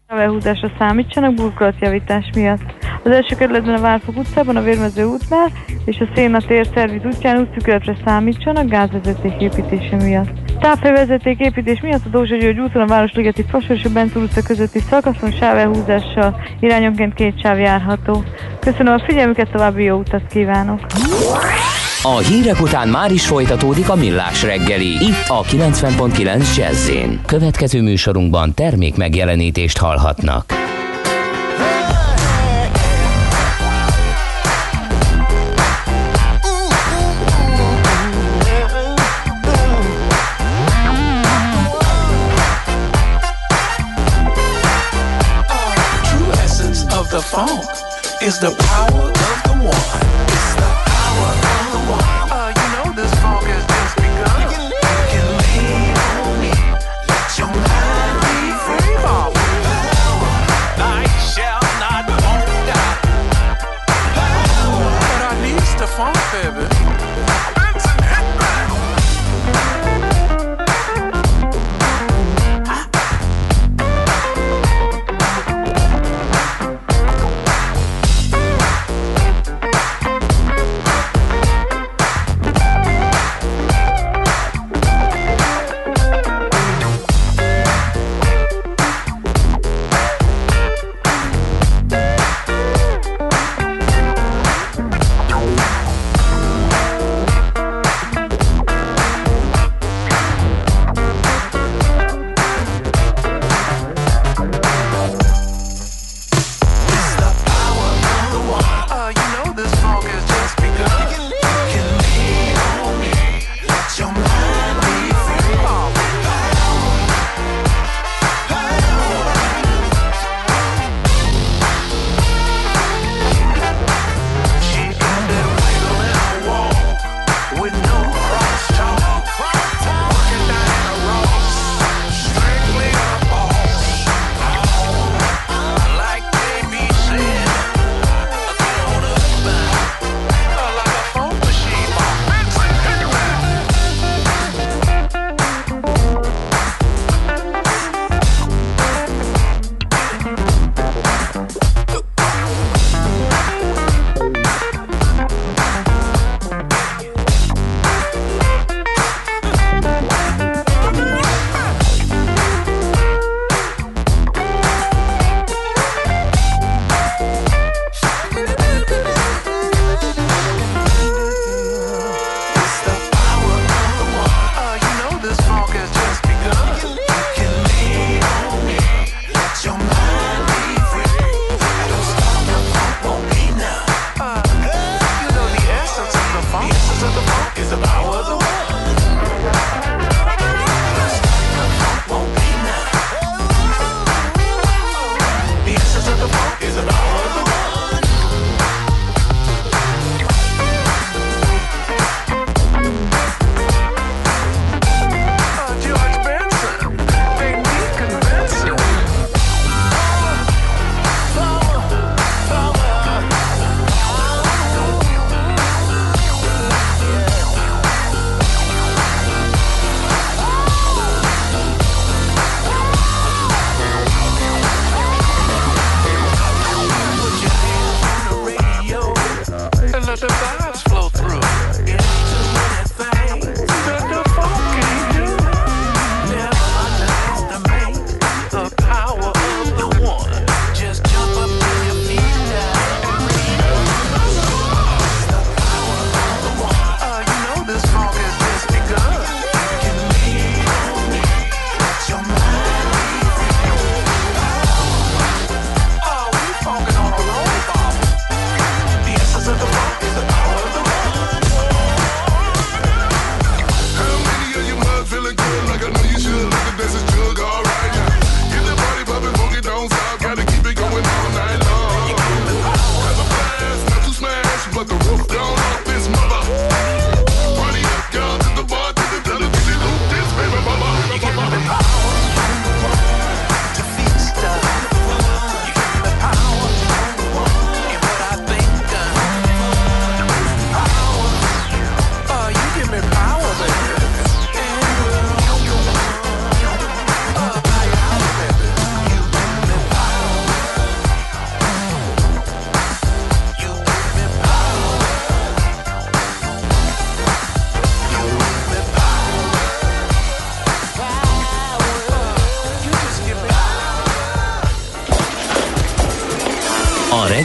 elhúzásra számítsanak burkolatjavítás miatt. Az első kerületben a Várfok utcában, a Vérmező útnál és a Széna tér szerviz útján útszükületre számítsanak gázvezeték építése miatt. Távfővezeték építés miatt a Dózsa György úton a Városligeti Fasor és a Bentúr utca közötti szakaszon sávelhúzással irányonként két sáv járható. Köszönöm a figyelmüket, további jó utat kívánok!
A hírek után már is folytatódik a millás reggeli, itt a 90.9 jazz Következő műsorunkban termék megjelenítést hallhatnak.
Is the power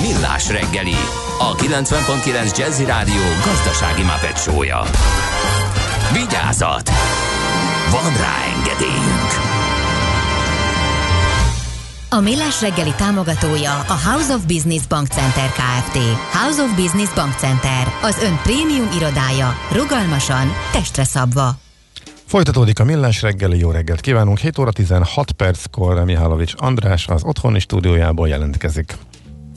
Millás reggeli, a 90.9 Jazzy Rádió gazdasági mapetsója. Vigyázat! Van rá engedélyünk!
A Millás reggeli támogatója a House of Business Bank Center Kft. House of Business Bank Center, az ön prémium irodája, rugalmasan, testre szabva.
Folytatódik a Millás reggeli, jó reggelt kívánunk. 7 óra 16 perckor Mihálovics András az otthoni stúdiójából jelentkezik.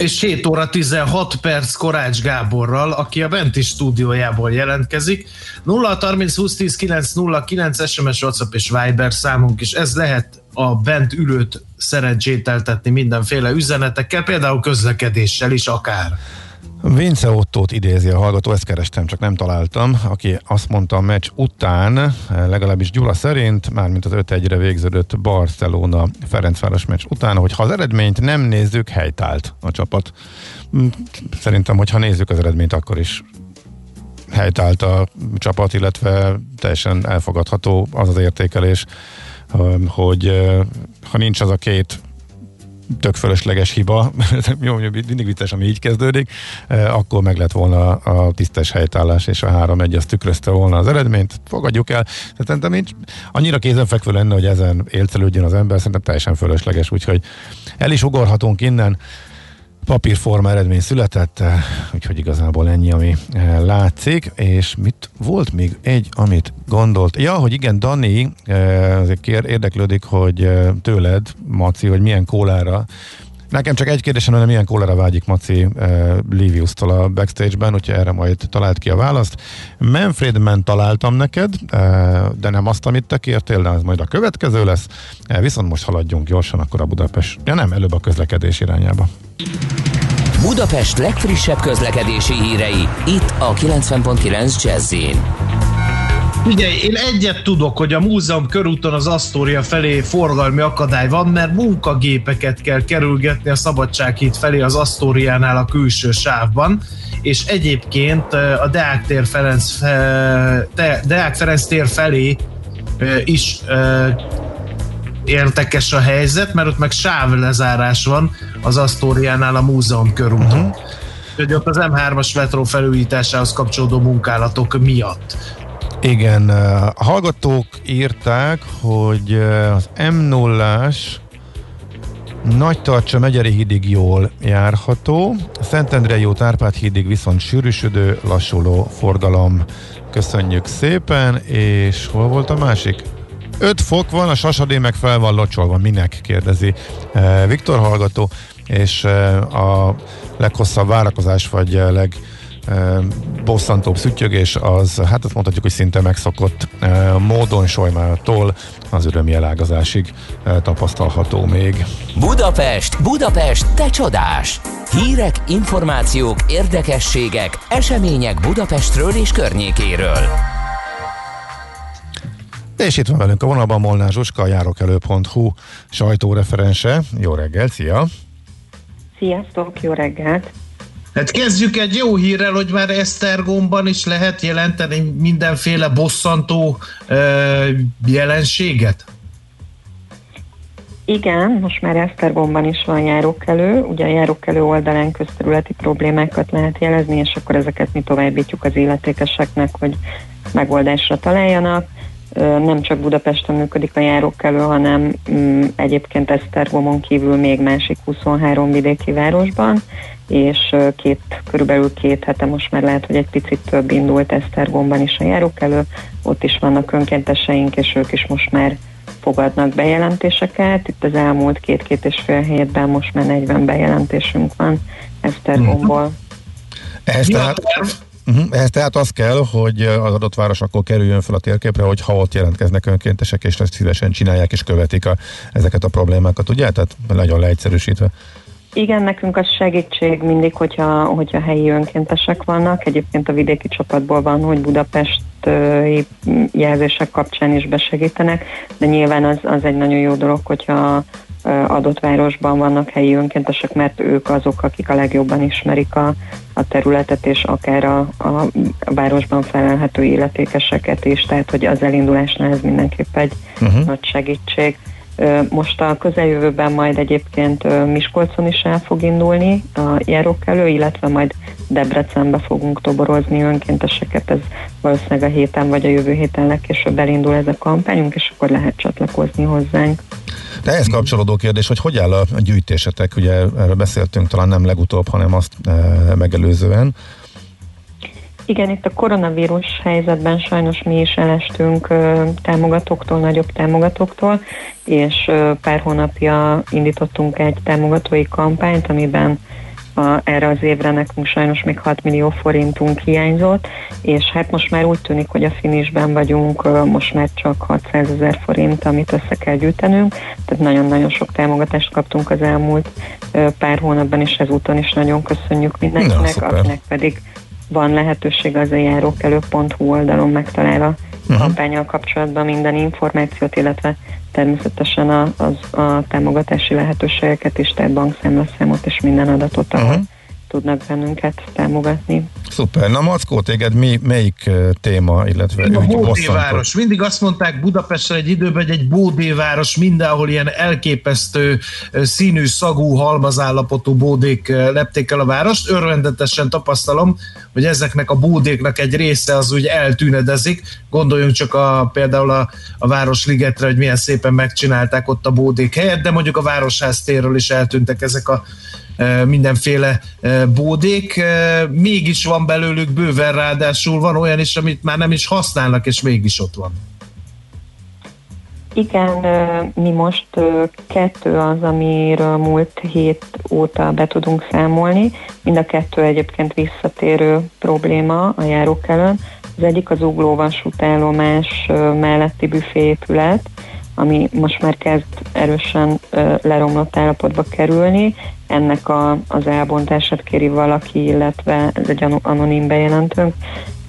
És 7 óra 16 perc Korács Gáborral, aki a benti stúdiójából jelentkezik. 0 30 20 10 9 0 9 SMS, WhatsApp és Viber számunk is. Ez lehet a bent ülőt szerencsételtetni mindenféle üzenetekkel, például közlekedéssel is akár.
Vince Ottót idézi a hallgató, ezt kerestem, csak nem találtam, aki azt mondta a meccs után, legalábbis Gyula szerint, mármint az 5-1-re végződött Barcelona Ferencváros meccs után, hogy ha az eredményt nem nézzük, helytált a csapat. Hm, szerintem, hogyha nézzük az eredményt, akkor is helytált a csapat, illetve teljesen elfogadható az az értékelés, hogy ha nincs az a két tök fölösleges hiba, jó, mindig vicces, ami így kezdődik, akkor meg lett volna a tisztes helytállás, és a 3-1 az tükrözte volna az eredményt, fogadjuk el. Szerintem nincs annyira kézenfekvő lenne, hogy ezen élcelődjön az ember, szerintem teljesen fölösleges, úgyhogy el is ugorhatunk innen papírforma eredmény született, eh, úgyhogy igazából ennyi, ami eh, látszik, és mit volt még egy, amit gondolt? Ja, hogy igen, Dani eh, azért érdeklődik, hogy tőled, Maci, hogy milyen kólára Nekem csak egy kérdésem lenne, milyen kólára vágyik Maci uh, Livius-tól a backstage-ben, úgyhogy erre majd talált ki a választ. Manfredman találtam neked, uh, de nem azt, amit te kértél, de az majd a következő lesz. Uh, viszont most haladjunk gyorsan akkor a Budapest. Ja nem, előbb a közlekedés irányába.
Budapest legfrissebb közlekedési hírei, itt a 90.9 jazz
Figyelj, én egyet tudok, hogy a múzeum körúton az Astoria felé forgalmi akadály van, mert munkagépeket kell kerülgetni a Szabadsághíd felé az Astoriánál a külső sávban, és egyébként a Deák, tér Ferenc, Deák Ferenc tér felé is érdekes a helyzet, mert ott meg sávlezárás van az Astoriánál a múzeum körúton. Uh-huh. Hogy ott az M3-as metró felújításához kapcsolódó munkálatok miatt.
Igen, a hallgatók írták, hogy az M0-ás nagy Tartsa Megyeri hídig jól járható, Szentendrei út Árpád hídig viszont sűrűsödő, lassuló forgalom. Köszönjük szépen, és hol volt a másik? 5 fok van, a sasadé meg fel van locsolva, minek kérdezi Viktor hallgató, és a leghosszabb várakozás, vagy leg bosszantóbb szüttyögés az, hát azt mondhatjuk, hogy szinte megszokott módon Solymától az örömjelágazásig tapasztalható még.
Budapest, Budapest, te csodás! Hírek, információk, érdekességek, események Budapestről és környékéről.
És itt van velünk a vonalban Molnár Zsuska, a járókelő.hu sajtóreferense. Jó reggel, szia!
Sziasztok, jó reggelt!
Hát kezdjük egy jó hírrel, hogy már Esztergomban is lehet jelenteni mindenféle bosszantó ö, jelenséget?
Igen, most már Esztergomban is van járókelő, ugye a járókelő oldalán közterületi problémákat lehet jelezni, és akkor ezeket mi továbbítjuk az illetékeseknek, hogy megoldásra találjanak. Nem csak Budapesten működik a járókelő, hanem mm, egyébként Esztergomon kívül még másik 23 vidéki városban, és két, körülbelül két hete most már lehet, hogy egy picit több indult Esztergomban is a járókelő, ott is vannak önkénteseink, és ők is most már fogadnak bejelentéseket. Itt az elmúlt két-két és fél hétben most már 40 bejelentésünk van Esztergomból. Mm-hmm.
Ehhez tehát, uh-huh, ehhez tehát az kell, hogy az adott város akkor kerüljön fel a térképre, hogy ha ott jelentkeznek önkéntesek, és ezt szívesen csinálják és követik a, ezeket a problémákat, ugye? Tehát nagyon leegyszerűsítve.
Igen, nekünk az segítség mindig, hogyha, hogyha helyi önkéntesek vannak. Egyébként a vidéki csapatból van, hogy Budapest jelzések kapcsán is besegítenek, de nyilván az, az egy nagyon jó dolog, hogyha adott városban vannak helyi önkéntesek, mert ők azok, akik a legjobban ismerik a, a területet, és akár a, a városban felelhető illetékeseket is, tehát hogy az elindulásnál ez mindenképp egy uh-huh. nagy segítség. Most a közeljövőben majd egyébként Miskolcon is el fog indulni a járókelő, illetve majd Debrecenbe fogunk toborozni önkénteseket, ez valószínűleg a héten vagy a jövő héten legkésőbb elindul ez a kampányunk, és akkor lehet csatlakozni hozzánk.
De ehhez kapcsolódó kérdés, hogy hogy áll a gyűjtésetek, ugye erről beszéltünk talán nem legutóbb, hanem azt megelőzően.
Igen, itt a koronavírus helyzetben sajnos mi is elestünk támogatóktól, nagyobb támogatóktól, és pár hónapja indítottunk egy támogatói kampányt, amiben a, erre az évre nekünk sajnos még 6 millió forintunk hiányzott, és hát most már úgy tűnik, hogy a finisben vagyunk, most már csak 600 ezer forint, amit össze kell gyűjtenünk, tehát nagyon-nagyon sok támogatást kaptunk az elmúlt pár hónapban, és ezúton is nagyon köszönjük mindenkinek, Na, akinek pedig van lehetőség az a járókelő.hu oldalon megtalál a uh-huh. kampányal kapcsolatban minden információt, illetve természetesen a, az, a támogatási lehetőségeket is, tehát bankszámlaszámot és minden adatot, ahol uh-huh. Tudnak bennünket támogatni.
Szuper. Na Mackó, téged mi, melyik téma, illetve
a Bódéváros. Mindig azt mondták Budapesten egy időben, hogy egy Bódéváros mindenhol ilyen elképesztő színű, szagú, halmazállapotú bódék lepték el a várost. Örvendetesen tapasztalom, hogy ezeknek a bódéknak egy része az úgy eltűnedezik. Gondoljunk csak a, például a, a Városligetre, hogy milyen szépen megcsinálták ott a bódék helyet, de mondjuk a Városház térről is eltűntek ezek a mindenféle bódék, mégis van belőlük bőven, ráadásul van olyan is, amit már nem is használnak, és mégis ott van.
Igen, mi most kettő az, amiről múlt hét óta be tudunk számolni. Mind a kettő egyébként visszatérő probléma a járókelőn. Az egyik az uglóvasútállomás melletti büféépület, ami most már kezd erősen leromlott állapotba kerülni. Ennek a, az elbontását kéri valaki, illetve ez egy anonim bejelentőnk,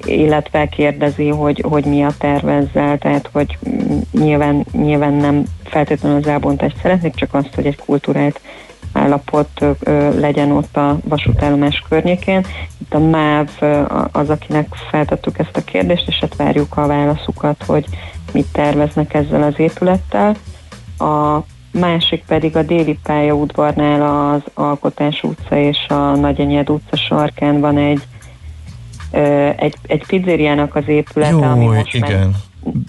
illetve kérdezi, hogy, hogy mi a terv ezzel, tehát hogy nyilván, nyilván nem feltétlenül az elbontást szeretnék, csak azt, hogy egy kultúrált állapot ö, legyen ott a vasútállomás környékén. Itt a MÁV az, akinek feltettük ezt a kérdést, és hát várjuk a válaszukat, hogy mit terveznek ezzel az épülettel. A másik pedig a déli pályaudvarnál az Alkotás utca és a Nagyenyed utca sarkán van egy egy, egy pizzériának az épülete,
Jó, ami most igen.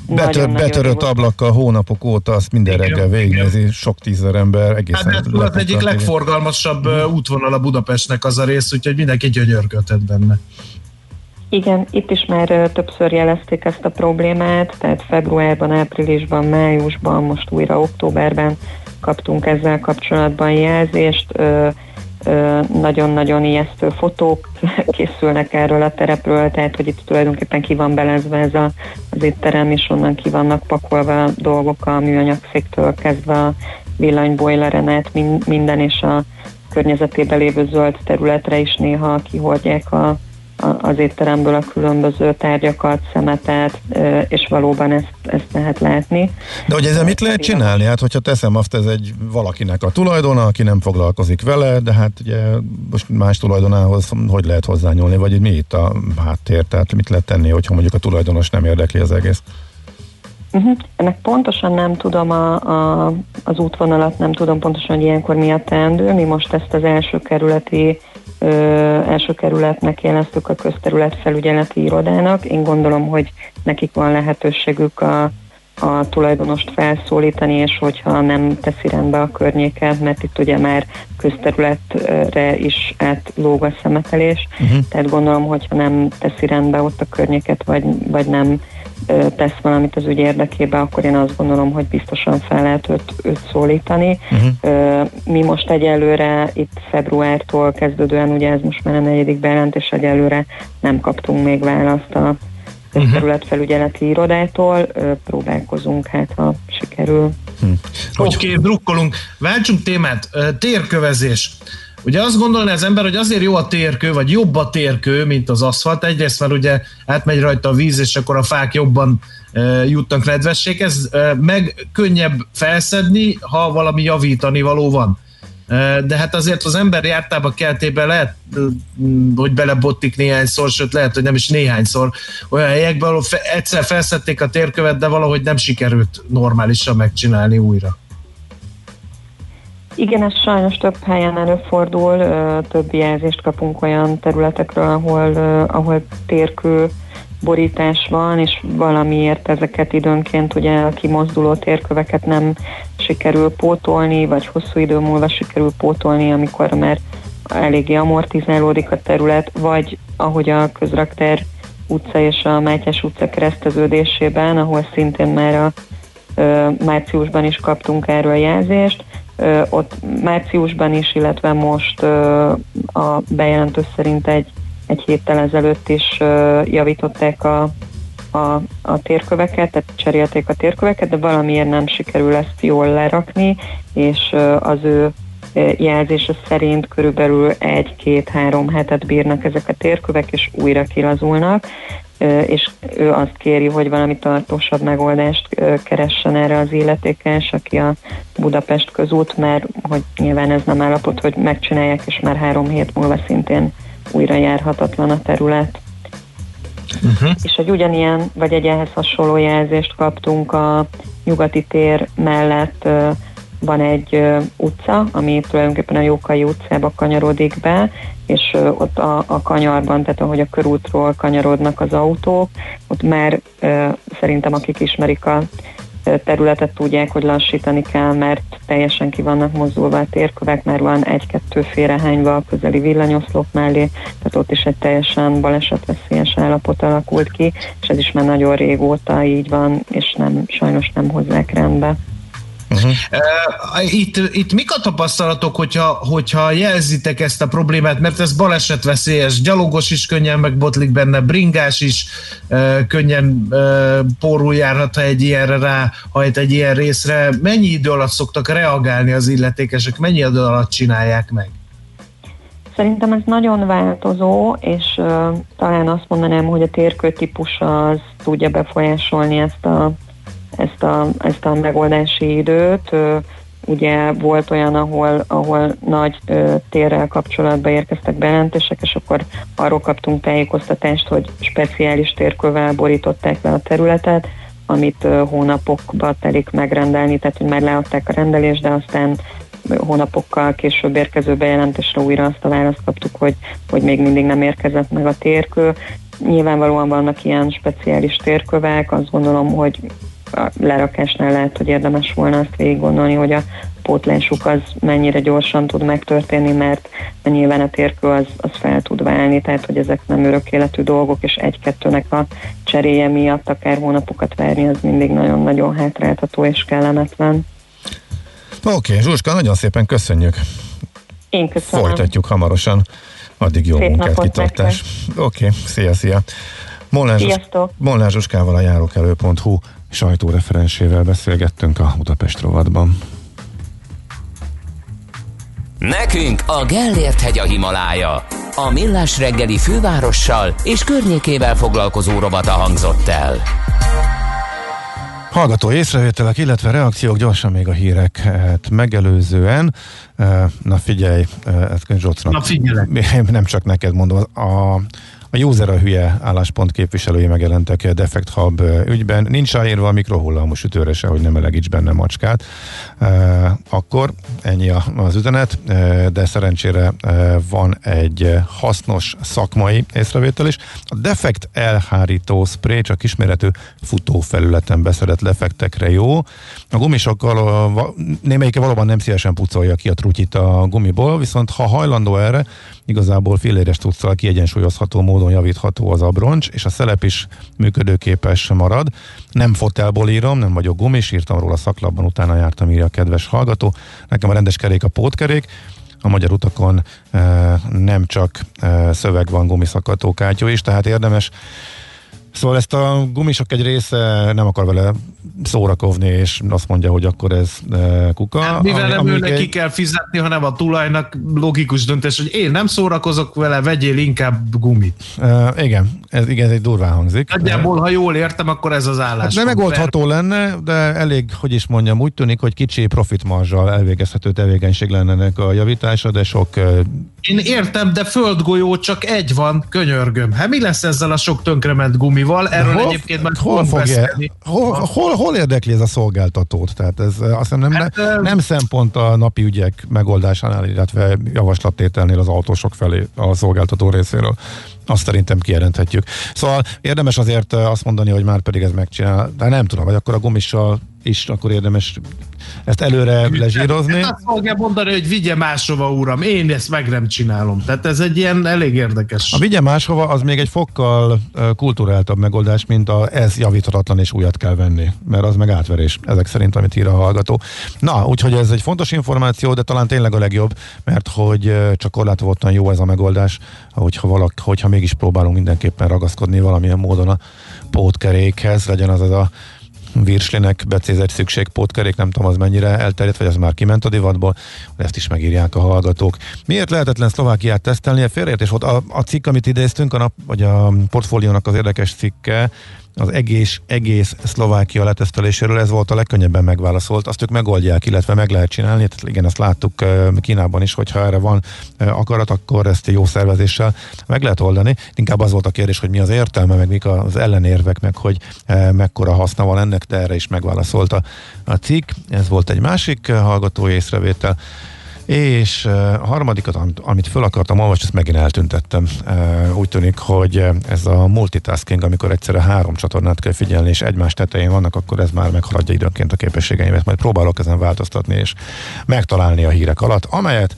Betör, betörött ablakkal hónapok óta, azt minden Igen. reggel végignézi, sok tízer ember egészen
hát, az egyik legforgalmasabb mm. útvonal a Budapestnek az a rész, úgyhogy mindenki gyönyörködhet benne.
Igen, itt is már többször jelezték ezt a problémát, tehát februárban, áprilisban, májusban, most újra októberben kaptunk ezzel kapcsolatban jelzést. Nagyon-nagyon ijesztő fotók készülnek erről a terepről, tehát hogy itt tulajdonképpen ki van belezve ez a, az étterem, és onnan ki vannak pakolva dolgok a műanyag széktől kezdve a villanybojleren át minden, és a környezetében lévő zöld területre is néha kihordják a az étteremből a különböző tárgyakat, szemetet, és valóban ezt, ezt lehet látni.
De hogy ezzel mit lehet csinálni? Hát, hogyha teszem azt, ez egy valakinek a tulajdona, aki nem foglalkozik vele, de hát ugye most más tulajdonához hogy lehet hozzányúlni, vagy mi itt a háttér, tehát mit lehet tenni, hogyha mondjuk a tulajdonos nem érdekli az egész?
Uh-huh. Ennek pontosan nem tudom a, a, az útvonalat, nem tudom pontosan, hogy ilyenkor mi a teendő. Mi most ezt az első kerületi ö, első kerületnek jeleztük a közterület felügyeleti irodának. Én gondolom, hogy nekik van lehetőségük a, a tulajdonost felszólítani, és hogyha nem teszi rendbe a környéket, mert itt ugye már közterületre is átlóg a szemetelés, uh-huh. tehát gondolom, hogyha nem teszi rendbe ott a környéket, vagy, vagy nem tesz valamit az ügy érdekébe, akkor én azt gondolom, hogy biztosan fel lehet őt, őt szólítani. Uh-huh. Mi most egyelőre itt februártól kezdődően, ugye ez most már a negyedik bejelentés, egyelőre nem kaptunk még választ a területfelügyeleti irodától, próbálkozunk, hát ha sikerül.
Hm. Oké, okay, drukkolunk. Váltsunk témát. Térkövezés. Ugye azt gondolná az ember, hogy azért jó a térkő, vagy jobb a térkő, mint az aszfalt. Egyrészt, mert ugye átmegy rajta a víz, és akkor a fák jobban e, jutnak nedvességhez, e, meg könnyebb felszedni, ha valami javítani való van. E, de hát azért az ember jártába keltében lehet, hogy belebottik néhányszor, sőt lehet, hogy nem is néhányszor olyan helyekben, ahol egyszer felszedték a térkövet, de valahogy nem sikerült normálisan megcsinálni újra.
Igen, ez sajnos több helyen előfordul, több jelzést kapunk olyan területekről, ahol, ahol térkő borítás van, és valamiért ezeket időnként ugye a kimozduló térköveket nem sikerül pótolni, vagy hosszú idő múlva sikerül pótolni, amikor már eléggé amortizálódik a terület, vagy ahogy a közrakter utca és a Mátyás utca kereszteződésében, ahol szintén már a márciusban is kaptunk erről jelzést, ott márciusban is, illetve most a bejelentő szerint egy, egy héttel ezelőtt is javították a, a, a térköveket, tehát cserélték a térköveket, de valamiért nem sikerül ezt jól lerakni, és az ő jelzése szerint körülbelül egy-két-három hetet bírnak ezek a térkövek, és újra kilazulnak, és ő azt kéri, hogy valami tartósabb megoldást keressen erre az illetékes, aki a Budapest közút, mert hogy nyilván ez nem állapot, hogy megcsinálják, és már három hét múlva szintén újra járhatatlan a terület. Uh-huh. És egy ugyanilyen, vagy egy ehhez hasonló jelzést kaptunk a nyugati tér mellett van egy utca, ami tulajdonképpen a Jókai utcába kanyarodik be, és ott a, a kanyarban, tehát ahogy a körútról kanyarodnak az autók, ott már szerintem akik ismerik a területet tudják, hogy lassítani kell, mert teljesen ki vannak mozdulva a térkövek, mert van egy-kettő félrehányva a közeli villanyoszlop mellé, tehát ott is egy teljesen balesetveszélyes állapot alakult ki, és ez is már nagyon régóta így van, és nem, sajnos nem hozzák rendbe.
Uh-huh. Itt, itt mik a tapasztalatok, hogyha, hogyha jelzitek ezt a problémát, mert ez balesetveszélyes, gyalogos is könnyen megbotlik benne, bringás is uh, könnyen uh, pórul járhat, ha egy ilyenre rá, ha egy ilyen részre. Mennyi idő alatt szoktak reagálni az illetékesek, mennyi idő alatt csinálják meg?
Szerintem ez nagyon változó, és uh, talán azt mondanám, hogy a térkőtípus az tudja befolyásolni ezt a ezt a, ezt a megoldási időt. Ugye volt olyan, ahol, ahol nagy térrel kapcsolatban érkeztek bejelentések, és akkor arról kaptunk tájékoztatást, hogy speciális térkövel borították le a területet, amit hónapokba telik megrendelni, tehát hogy már leadták a rendelést, de aztán hónapokkal később érkező bejelentésre újra azt a választ kaptuk, hogy, hogy még mindig nem érkezett meg a térkő. Nyilvánvalóan vannak ilyen speciális térkövek, azt gondolom, hogy a lerakásnál lehet, hogy érdemes volna azt végig gondolni, hogy a pótlásuk az mennyire gyorsan tud megtörténni, mert nyilván a térkő az, az fel tud válni, tehát hogy ezek nem örök életű dolgok, és egy-kettőnek a cseréje miatt akár hónapokat várni, az mindig nagyon-nagyon hátráltató és kellemetlen.
Oké, okay, Zsuska, nagyon szépen köszönjük.
Én köszönöm.
Folytatjuk hamarosan. Addig jó Szép munkát, kitartás. Oké, okay, szia, szia. Molnár Zsuskával a járókelő.hu sajtóreferensével beszélgettünk a Budapest rovadban.
Nekünk a Gellért hegy a Himalája. A Millás reggeli fővárossal és környékével foglalkozó rovata hangzott el.
Hallgató észrevételek, illetve reakciók gyorsan még a híreket megelőzően. Na figyelj, ezt Zsocnak.
Na figyelek.
Nem csak neked mondom, a a user a hülye álláspont képviselői megjelentek Defect Hub ügyben. Nincs ráírva a mikrohullámos ütőre se, hogy nem melegíts benne macskát. Akkor ennyi az üzenet, de szerencsére van egy hasznos szakmai észrevétel is. A Defect elhárító spray csak kisméretű futófelületen beszedett lefektekre jó. A gumisokkal némelyike valóban nem szívesen pucolja ki a trutyit a gumiból, viszont ha hajlandó erre, igazából filléres tudszal kiegyensúlyozható módon javítható az abroncs, és a szelep is működőképes marad. Nem fotelból írom, nem vagyok gumis, írtam róla szaklapban, utána jártam, írja a kedves hallgató. Nekem a rendes kerék a pótkerék, a magyar utakon e, nem csak e, szöveg van gumiszakató kátyó is, tehát érdemes Szóval ezt a gumisok egy része nem akar vele szórakozni, és azt mondja, hogy akkor ez e, kuka.
Hát, mivel ami, nem ő neki egy... kell fizetni, hanem a tulajnak logikus döntés, hogy én nem szórakozok vele, vegyél inkább gumit.
E, igen, ez, igen, ez egy durván hangzik.
Nagyjából, ha jól értem, akkor ez az állás. Hát
nem megoldható lenne, de elég, hogy is mondjam, úgy tűnik, hogy kicsi profitmarzsal elvégezhető tevékenység lenne ennek a javítása, de sok...
Én értem, de földgolyó csak egy van, könyörgöm. Hát mi lesz ezzel a sok tönkrement gumi bármival. Erről
hol,
egyébként már
hol, fogja, hol, hol, hol érdekli ez a szolgáltatót? Tehát ez azt hiszem nem, hát, nem, nem szempont a napi ügyek megoldásánál, illetve javaslattételnél az autósok felé a szolgáltató részéről. Azt szerintem kijelenthetjük. Szóval érdemes azért azt mondani, hogy már pedig ez megcsinál, de nem tudom, vagy akkor a gumissal is akkor érdemes ezt előre lezsírozni.
Hát azt fogja mondani, hogy vigye máshova, uram, én ezt meg nem csinálom. Tehát ez egy ilyen elég érdekes.
A vigye máshova az még egy fokkal kulturáltabb megoldás, mint a ez javítatlan és újat kell venni, mert az meg átverés, ezek szerint, amit ír a hallgató. Na, úgyhogy ez egy fontos információ, de talán tényleg a legjobb, mert hogy csak korlátozottan jó ez a megoldás, hogyha, valak, hogyha mégis próbálunk mindenképpen ragaszkodni valamilyen módon a pótkerékhez, legyen az az a virslinek becézett szükségpótkerék, nem tudom az mennyire elterjedt, vagy az már kiment a divatból, ezt is megírják a hallgatók. Miért lehetetlen Szlovákiát tesztelni? Félreértés volt. A, a cikk, amit idéztünk, a nap, vagy a portfóliónak az érdekes cikke, az egész, egész Szlovákia leteszteléséről ez volt a legkönnyebben megválaszolt. Azt ők megoldják, illetve meg lehet csinálni. Tehát igen, azt láttuk Kínában is, hogyha erre van akarat, akkor ezt jó szervezéssel meg lehet oldani. Inkább az volt a kérdés, hogy mi az értelme, meg mik az ellenérvek, meg hogy mekkora haszna van ennek, de erre is megválaszolta a cikk. Ez volt egy másik hallgatói észrevétel. És a harmadikat, amit, amit föl akartam olvasni, ezt megint eltüntettem. Úgy tűnik, hogy ez a multitasking, amikor egyszerre három csatornát kell figyelni, és egymás tetején vannak, akkor ez már meghaladja időnként a képességeimet. Majd próbálok ezen változtatni, és megtalálni a hírek alatt, amelyet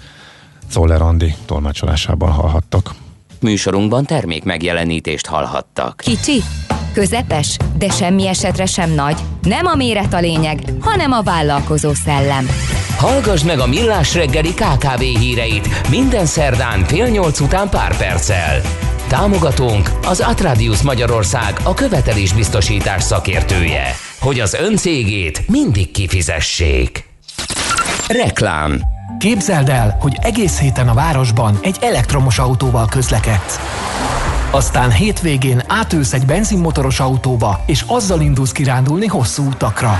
Zoller Andi tolmácsolásában hallhattak.
Műsorunkban termék megjelenítést hallhattak.
Kicsi, közepes, de semmi esetre sem nagy. Nem a méret a lényeg, hanem a vállalkozó szellem.
Hallgass meg a Millás reggeli KKV híreit minden szerdán fél nyolc után pár perccel. Támogatónk az Atradius Magyarország a követelésbiztosítás szakértője, hogy az ön cégét mindig kifizessék. Reklám
Képzeld el, hogy egész héten a városban egy elektromos autóval közlekedsz. Aztán hétvégén átülsz egy benzinmotoros autóba, és azzal indulsz kirándulni hosszú utakra.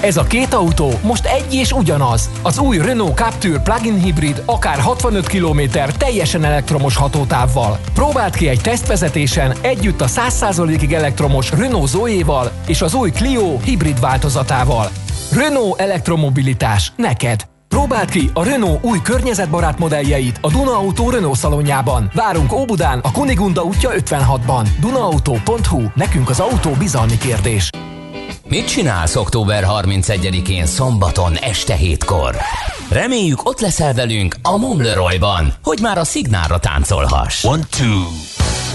Ez a két autó most egy és ugyanaz. Az új Renault Captur plug-in hibrid akár 65 km teljesen elektromos hatótávval. Próbáld ki egy tesztvezetésen együtt a 100%-ig elektromos Renault Zoe-val és az új Clio hibrid változatával. Renault elektromobilitás neked. Próbáld ki a Renault új környezetbarát modelljeit a Duna Auto Renault szalonjában. Várunk Óbudán, a Kunigunda útja 56-ban. Dunaauto.hu, nekünk az autó bizalmi kérdés.
Mit csinálsz október 31-én szombaton este hétkor? Reméljük ott leszel velünk a Momleroyban, hogy már a szignálra táncolhass.
One, two.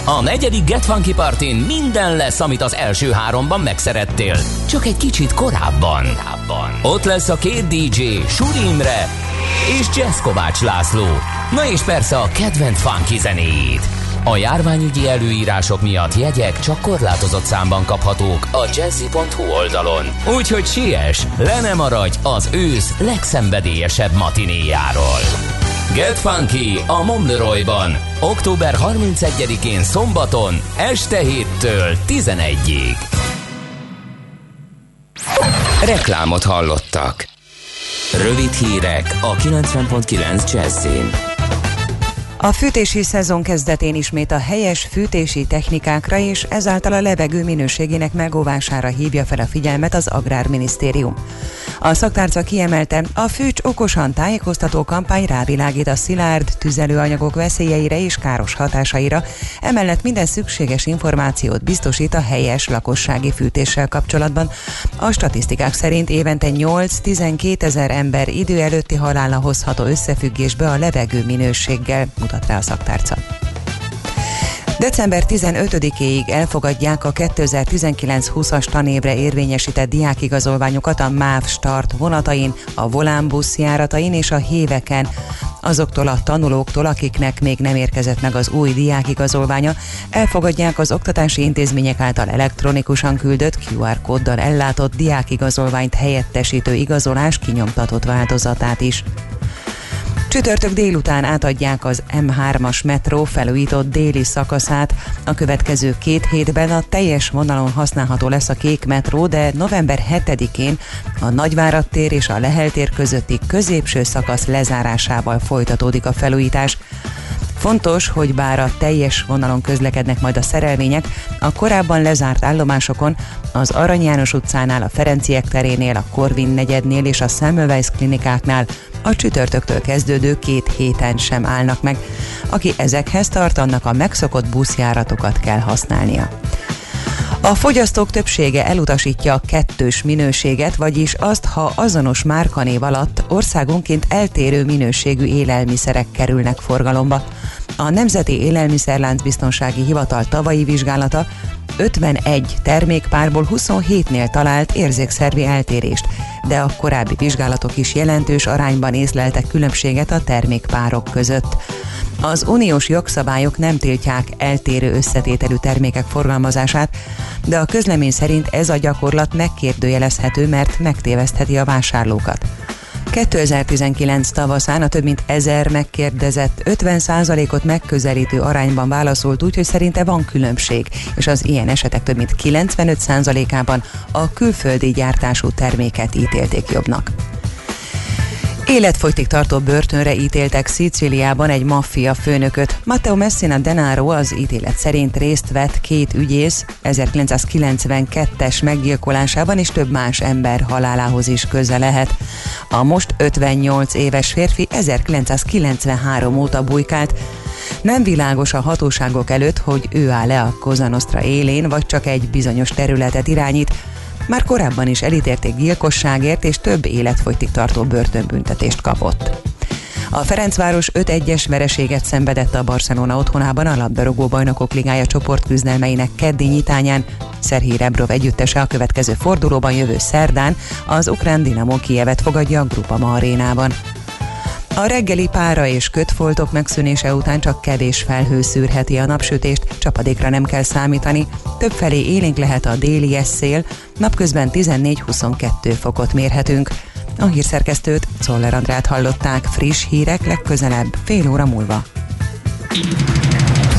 A negyedik Get Funky Partin minden lesz, amit az első háromban megszerettél, csak egy kicsit korábban. Ott lesz a két DJ, Suri Imre és Jazz Kovács László. Na és persze a kedvenc funky zenéid. A járványügyi előírások miatt jegyek csak korlátozott számban kaphatók a jazzy.hu oldalon. Úgyhogy siess, le nem maradj az ősz legszenvedélyesebb matinéjáról. Get Funky a Momleroyban. Október 31-én szombaton, este 7-től 11-ig. Reklámot hallottak. Rövid hírek a 90.9 Jazzin.
A fűtési szezon kezdetén ismét a helyes fűtési technikákra és ezáltal a levegő minőségének megóvására hívja fel a figyelmet az Agrárminisztérium. A szaktárca kiemelte, a Fűcs okosan tájékoztató kampány rávilágít a szilárd tüzelőanyagok veszélyeire és káros hatásaira, emellett minden szükséges információt biztosít a helyes lakossági fűtéssel kapcsolatban. A statisztikák szerint évente 8-12 ezer ember idő előtti halála hozható összefüggésbe a levegő minőséggel, mutat rá a szaktárca. December 15-éig elfogadják a 2019-20-as tanévre érvényesített diákigazolványokat a MÁV start vonatain, a volánbusz járatain és a héveken. Azoktól a tanulóktól, akiknek még nem érkezett meg az új diákigazolványa, elfogadják az oktatási intézmények által elektronikusan küldött QR kóddal ellátott diákigazolványt helyettesítő igazolás kinyomtatott változatát is. Csütörtök délután átadják az M3-as metró felújított déli szakaszát. A következő két hétben a teljes vonalon használható lesz a kék metró, de november 7-én a Nagyvárad tér és a Lehel tér közötti középső szakasz lezárásával folytatódik a felújítás. Fontos, hogy bár a teljes vonalon közlekednek majd a szerelvények, a korábban lezárt állomásokon, az Arany János utcánál, a Ferenciek terénél, a Korvin negyednél és a Semmelweis klinikáknál a csütörtöktől kezdődő két héten sem állnak meg. Aki ezekhez tart, annak a megszokott buszjáratokat kell használnia. A fogyasztók többsége elutasítja a kettős minőséget, vagyis azt, ha azonos márkanév alatt országonként eltérő minőségű élelmiszerek kerülnek forgalomba. A Nemzeti Élelmiszerlánc Biztonsági Hivatal tavalyi vizsgálata 51 termékpárból 27-nél talált érzékszervi eltérést, de a korábbi vizsgálatok is jelentős arányban észleltek különbséget a termékpárok között. Az uniós jogszabályok nem tiltják eltérő összetételű termékek forgalmazását, de a közlemény szerint ez a gyakorlat megkérdőjelezhető, mert megtévesztheti a vásárlókat. 2019 tavaszán a több mint ezer megkérdezett 50%-ot megközelítő arányban válaszolt úgy, hogy szerinte van különbség, és az ilyen esetek több mint 95%-ában a külföldi gyártású terméket ítélték jobbnak. Életfogytig tartó börtönre ítéltek Szicíliában egy maffia főnököt. Matteo Messina Denaro az ítélet szerint részt vett két ügyész 1992-es meggyilkolásában és több más ember halálához is köze lehet. A most 58 éves férfi 1993 óta bujkált, nem világos a hatóságok előtt, hogy ő áll le a Cosa Nostra élén, vagy csak egy bizonyos területet irányít, már korábban is elítélték gyilkosságért és több életfogytig tartó börtönbüntetést kapott. A Ferencváros 5-1-es vereséget szenvedett a Barcelona otthonában a labdarúgó bajnokok ligája csoportküzdelmeinek keddi nyitányán. Szerhíj Rebrov együttese a következő fordulóban jövő szerdán az ukrán Dinamo Kievet fogadja a Grupama arénában. A reggeli pára és kötfoltok megszűnése után csak kevés felhő szűrheti a napsütést, csapadékra nem kell számítani. Többfelé élénk lehet a déli szél, napközben 14-22 fokot mérhetünk. A hírszerkesztőt, Czoller Andrát hallották, friss hírek legközelebb, fél óra múlva.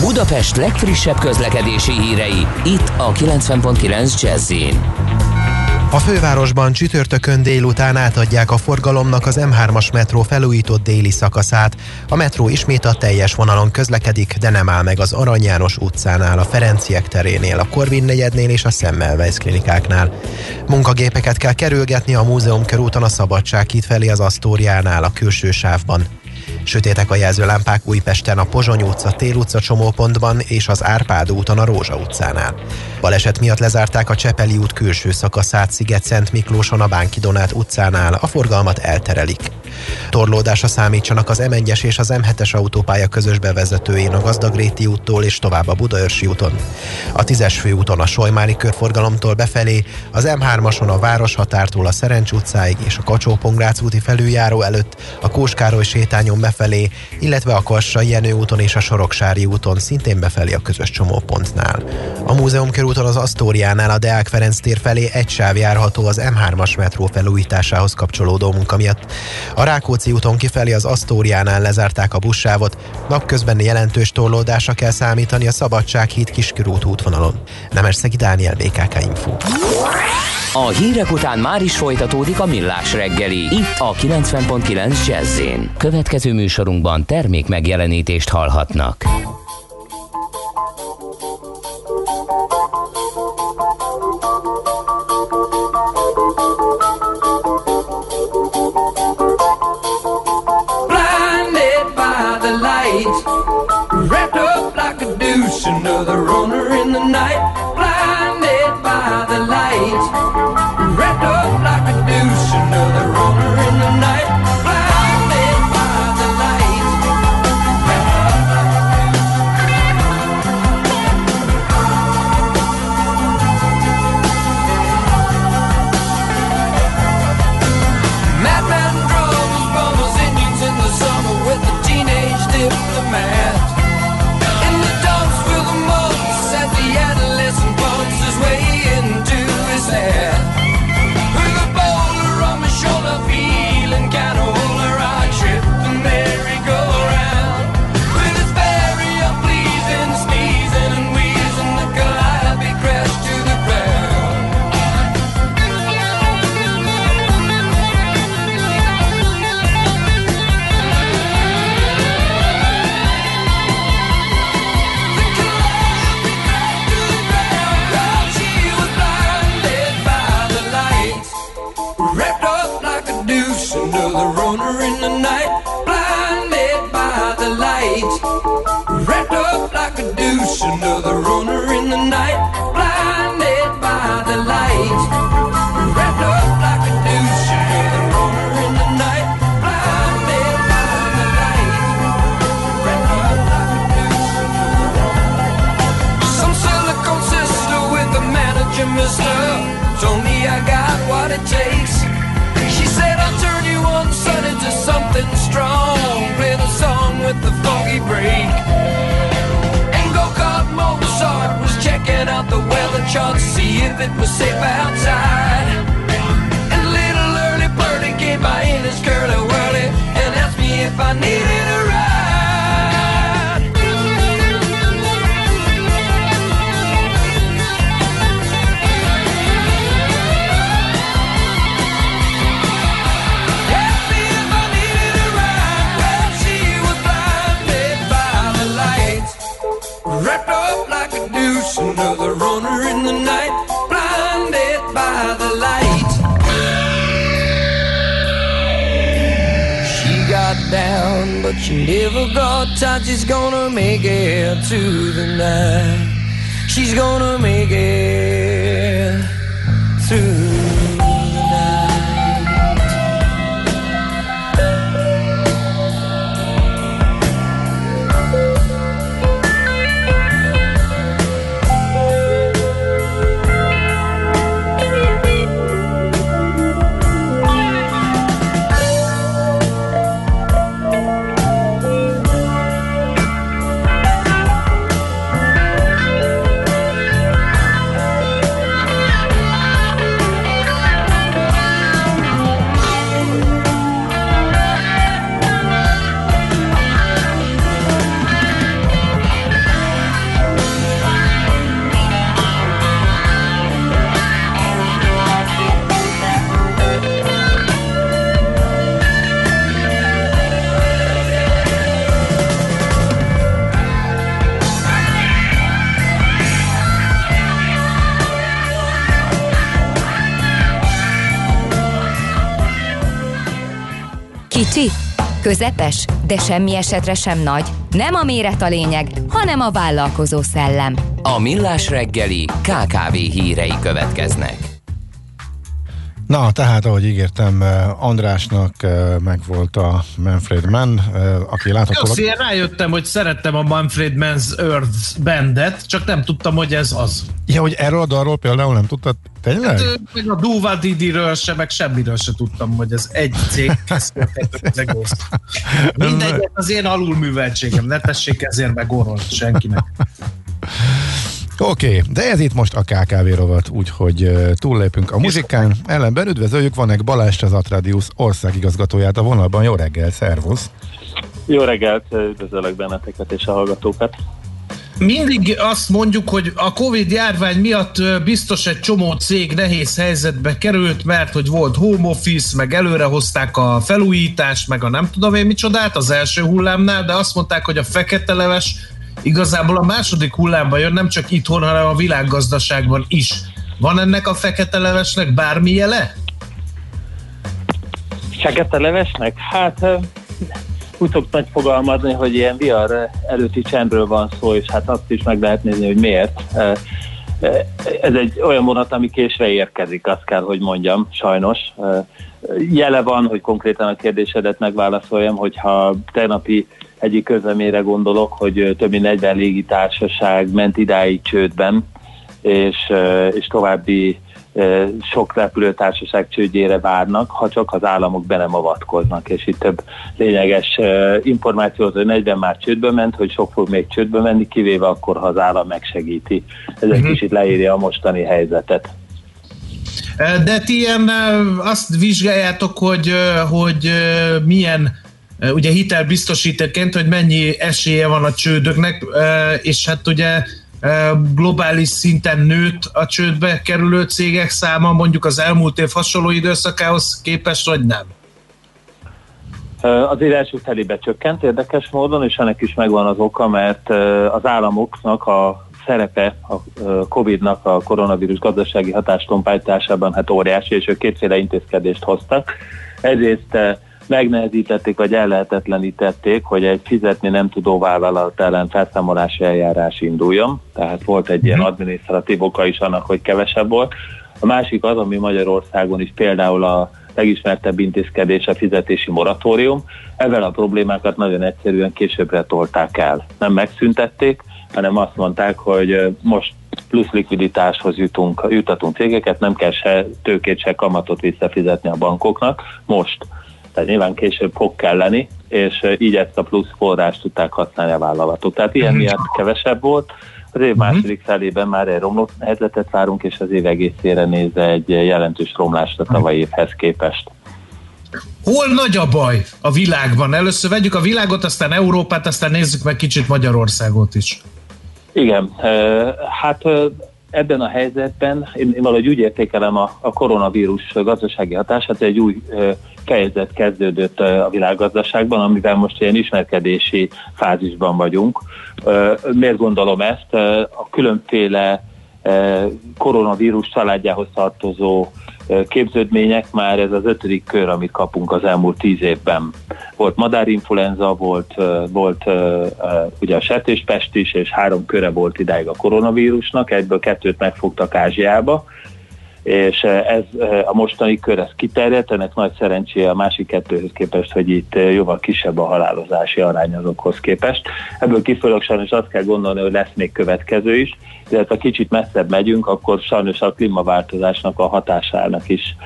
Budapest legfrissebb közlekedési hírei, itt a 90.9 jazz
a fővárosban csütörtökön délután átadják a forgalomnak az M3-as metró felújított déli szakaszát. A metró ismét a teljes vonalon közlekedik, de nem áll meg az Arany János utcánál, a Ferenciek terénél, a Korvin negyednél és a Semmelweis klinikáknál. Munkagépeket kell kerülgetni a múzeum körúton a Szabadság híd felé az Asztóriánál, a külső sávban. Sötétek a jelzőlámpák Újpesten a Pozsony utca, Tél utca csomópontban és az Árpád úton a Rózsa utcánál. Baleset miatt lezárták a Csepeli út külső szakaszát Sziget-Szent Miklóson a Bánki Donát utcánál, a forgalmat elterelik. Torlódásra számítsanak az M1-es és az M7-es autópálya közös bevezetőjén a Gazdagréti úttól és tovább a Budaörsi úton. A 10-es főúton a Solymári körforgalomtól befelé, az M3-ason a Városhatártól a Szerencs utcáig és a kacsó úti felüljáró előtt, a Kóskároly sétányon befelé, illetve a Kassai Jenő úton és a Soroksári úton szintén befelé a közös csomópontnál. A múzeum körúton az Asztóriánál a Deák Ferenc tér felé egy sáv járható az M3-as metró felújításához kapcsolódó munka miatt. A Rákóczi úton kifelé az Asztóriánál lezárták a buszsávot, napközben jelentős torlódásra kell számítani a Szabadság híd Kiskörút útvonalon. Nemesszegi Dániel BKK Info.
A hírek után már is folytatódik a millás reggeli, itt a 90.9 jazz Következő műsorunkban termék megjelenítést hallhatnak. another owner another runner in the night, blinded by the. Wrapped up like a another runner in the night, blinded by the light. Wrapped up like a. Some
silicone sister with a manager, mister, told me I got what it takes. She said I'll turn you on, son, something strong. Play the song with the funky break. Chart to see if it was safe outside. And little early birdie came by in his curly whirly and asked me if I needed a another runner in the night. Blinded by the light. She got down, but she never got tight. She's gonna make it to the night. She's gonna make it
közepes, de semmi esetre sem nagy. Nem a méret a lényeg, hanem a vállalkozó szellem.
A Millás reggeli KKV hírei következnek.
Na, tehát, ahogy ígértem, eh, Andrásnak eh, megvolt a Manfred Mann, eh, aki látható...
Köszi, én rájöttem, hogy szerettem a Manfred Mann's Earth bandet, csak nem tudtam, hogy ez az.
Ja, hogy erről a dalról például nem tudtad? Tényleg?
Hát, meg a Duva Didiről se, meg semmiről se tudtam, hogy ez egy cég. Mindegy, az én alulműveltségem, ne tessék ezért megorolni senkinek.
Oké, okay, de ez itt most a KKV rovat, úgyhogy uh, túllépünk a muzsikán. Ellenben üdvözöljük Vanek Balázs, az Atradius országigazgatóját a vonalban. Jó reggel, szervusz!
Jó reggelt, üdvözöllek benneteket és a hallgatókat.
Mindig azt mondjuk, hogy a Covid járvány miatt biztos egy csomó cég nehéz helyzetbe került, mert hogy volt home office, meg előre hozták a felújítást, meg a nem tudom én micsodát az első hullámnál, de azt mondták, hogy a fekete leves igazából a második hullámban jön, nem csak itthon, hanem a világgazdaságban is. Van ennek a fekete levesnek bármi jele?
Fekete levesnek? Hát úgy szoktak fogalmazni, hogy ilyen vihar előtti csendről van szó, és hát azt is meg lehet nézni, hogy miért. Ez egy olyan vonat, ami késve érkezik, azt kell, hogy mondjam, sajnos. Jele van, hogy konkrétan a kérdésedet megválaszoljam, hogyha tegnapi egyik közleményre gondolok, hogy több mint 40 légitársaság ment idáig csődben, és, és további sok repülőtársaság csődjére várnak, ha csak az államok be nem avatkoznak, és itt több lényeges információ az, hogy 40 már csődbe ment, hogy sok fog még csődbe menni, kivéve akkor, ha az állam megsegíti. Ez egy
Mhm.
kicsit leírja a mostani helyzetet.
De ti ilyen azt vizsgáljátok, hogy, hogy milyen ugye hitelbiztosítóként, hogy mennyi esélye van a csődöknek, és hát ugye globális szinten nőtt a csődbe kerülő cégek száma mondjuk az elmúlt év hasonló időszakához képest, vagy nem?
Az első felébe csökkent érdekes módon, és ennek is megvan az oka, mert az államoknak a szerepe a Covid-nak a koronavírus gazdasági hatástompálytásában hát óriási, és ők kétféle intézkedést hoztak. Ö, megnehezítették, vagy ellehetetlenítették, hogy egy fizetni nem tudó vállalat ellen felszámolási eljárás induljon. Tehát volt egy ilyen adminisztratív oka is annak, hogy kevesebb volt. A másik az, ami Magyarországon is például a legismertebb intézkedés a fizetési moratórium. Ezzel a problémákat nagyon egyszerűen későbbre tolták el. Nem megszüntették, hanem azt mondták, hogy most plusz likviditáshoz jutunk, jutatunk cégeket, nem kell se tőkét, se kamatot visszafizetni a bankoknak most. Tehát nyilván később fog kelleni, és így ezt a plusz forrást tudták használni a vállalatok. Tehát ilyen miatt kevesebb volt. Az év második felében már egy romlott helyzetet várunk, és az év egészére nézve egy jelentős romlást a tavalyi évhez képest.
Hol nagy a baj a világban? Először vegyük a világot, aztán Európát, aztán nézzük meg kicsit Magyarországot is.
Igen, hát ebben a helyzetben én, én valahogy úgy értékelem a, a koronavírus gazdasági hatását, egy új fejezet kezdődött a világgazdaságban, amivel most ilyen ismerkedési fázisban vagyunk. Miért gondolom ezt? A különféle koronavírus családjához tartozó képződmények, már ez az ötödik kör, amit kapunk az elmúlt tíz évben. Volt madárinfluenza, volt, volt ugye a sertéspest is, és három köre volt idáig a koronavírusnak, egyből kettőt megfogtak Ázsiába, és ez a mostani kör, ez kiterjedt, ennek nagy szerencséje a másik kettőhöz képest, hogy itt jóval kisebb a halálozási arány azokhoz képest. Ebből kifolyólag sajnos azt kell gondolni, hogy lesz még következő is, de ha kicsit messzebb megyünk, akkor sajnos a klímaváltozásnak a hatásának is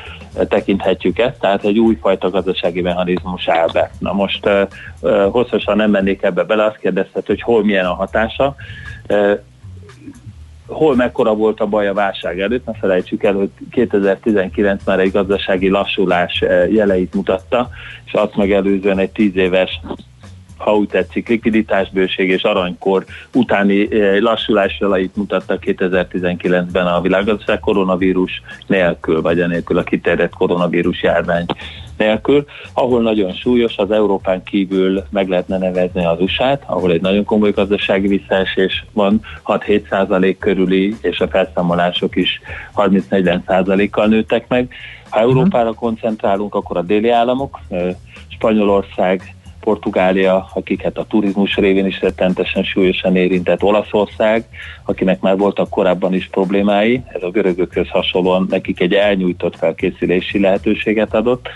tekinthetjük ezt, tehát egy újfajta gazdasági mechanizmus áll be. Na most hosszasan nem mennék ebbe bele, azt kérdezted, hogy hol milyen a hatása. Hol mekkora volt a baj a válság előtt, ne felejtsük el, hogy 2019 már egy gazdasági lassulás jeleit mutatta, és azt megelőzően egy tíz éves ha úgy tetszik, likviditásbőség és aranykor utáni lassulás jeleit mutatta 2019-ben a világgazdaság koronavírus nélkül, vagy enélkül a kiterjedt koronavírus járvány nélkül, ahol nagyon súlyos, az Európán kívül meg lehetne nevezni az usa ahol egy nagyon komoly gazdasági visszaesés van, 6-7 százalék körüli, és a felszámolások is 30-40 százalékkal nőttek meg. Ha Európára koncentrálunk, akkor a déli államok, Spanyolország, Portugália, akiket a turizmus révén is rettentesen súlyosan érintett Olaszország, akinek már voltak korábban is problémái, ez a görögökhöz hasonlóan nekik egy elnyújtott felkészülési lehetőséget adott,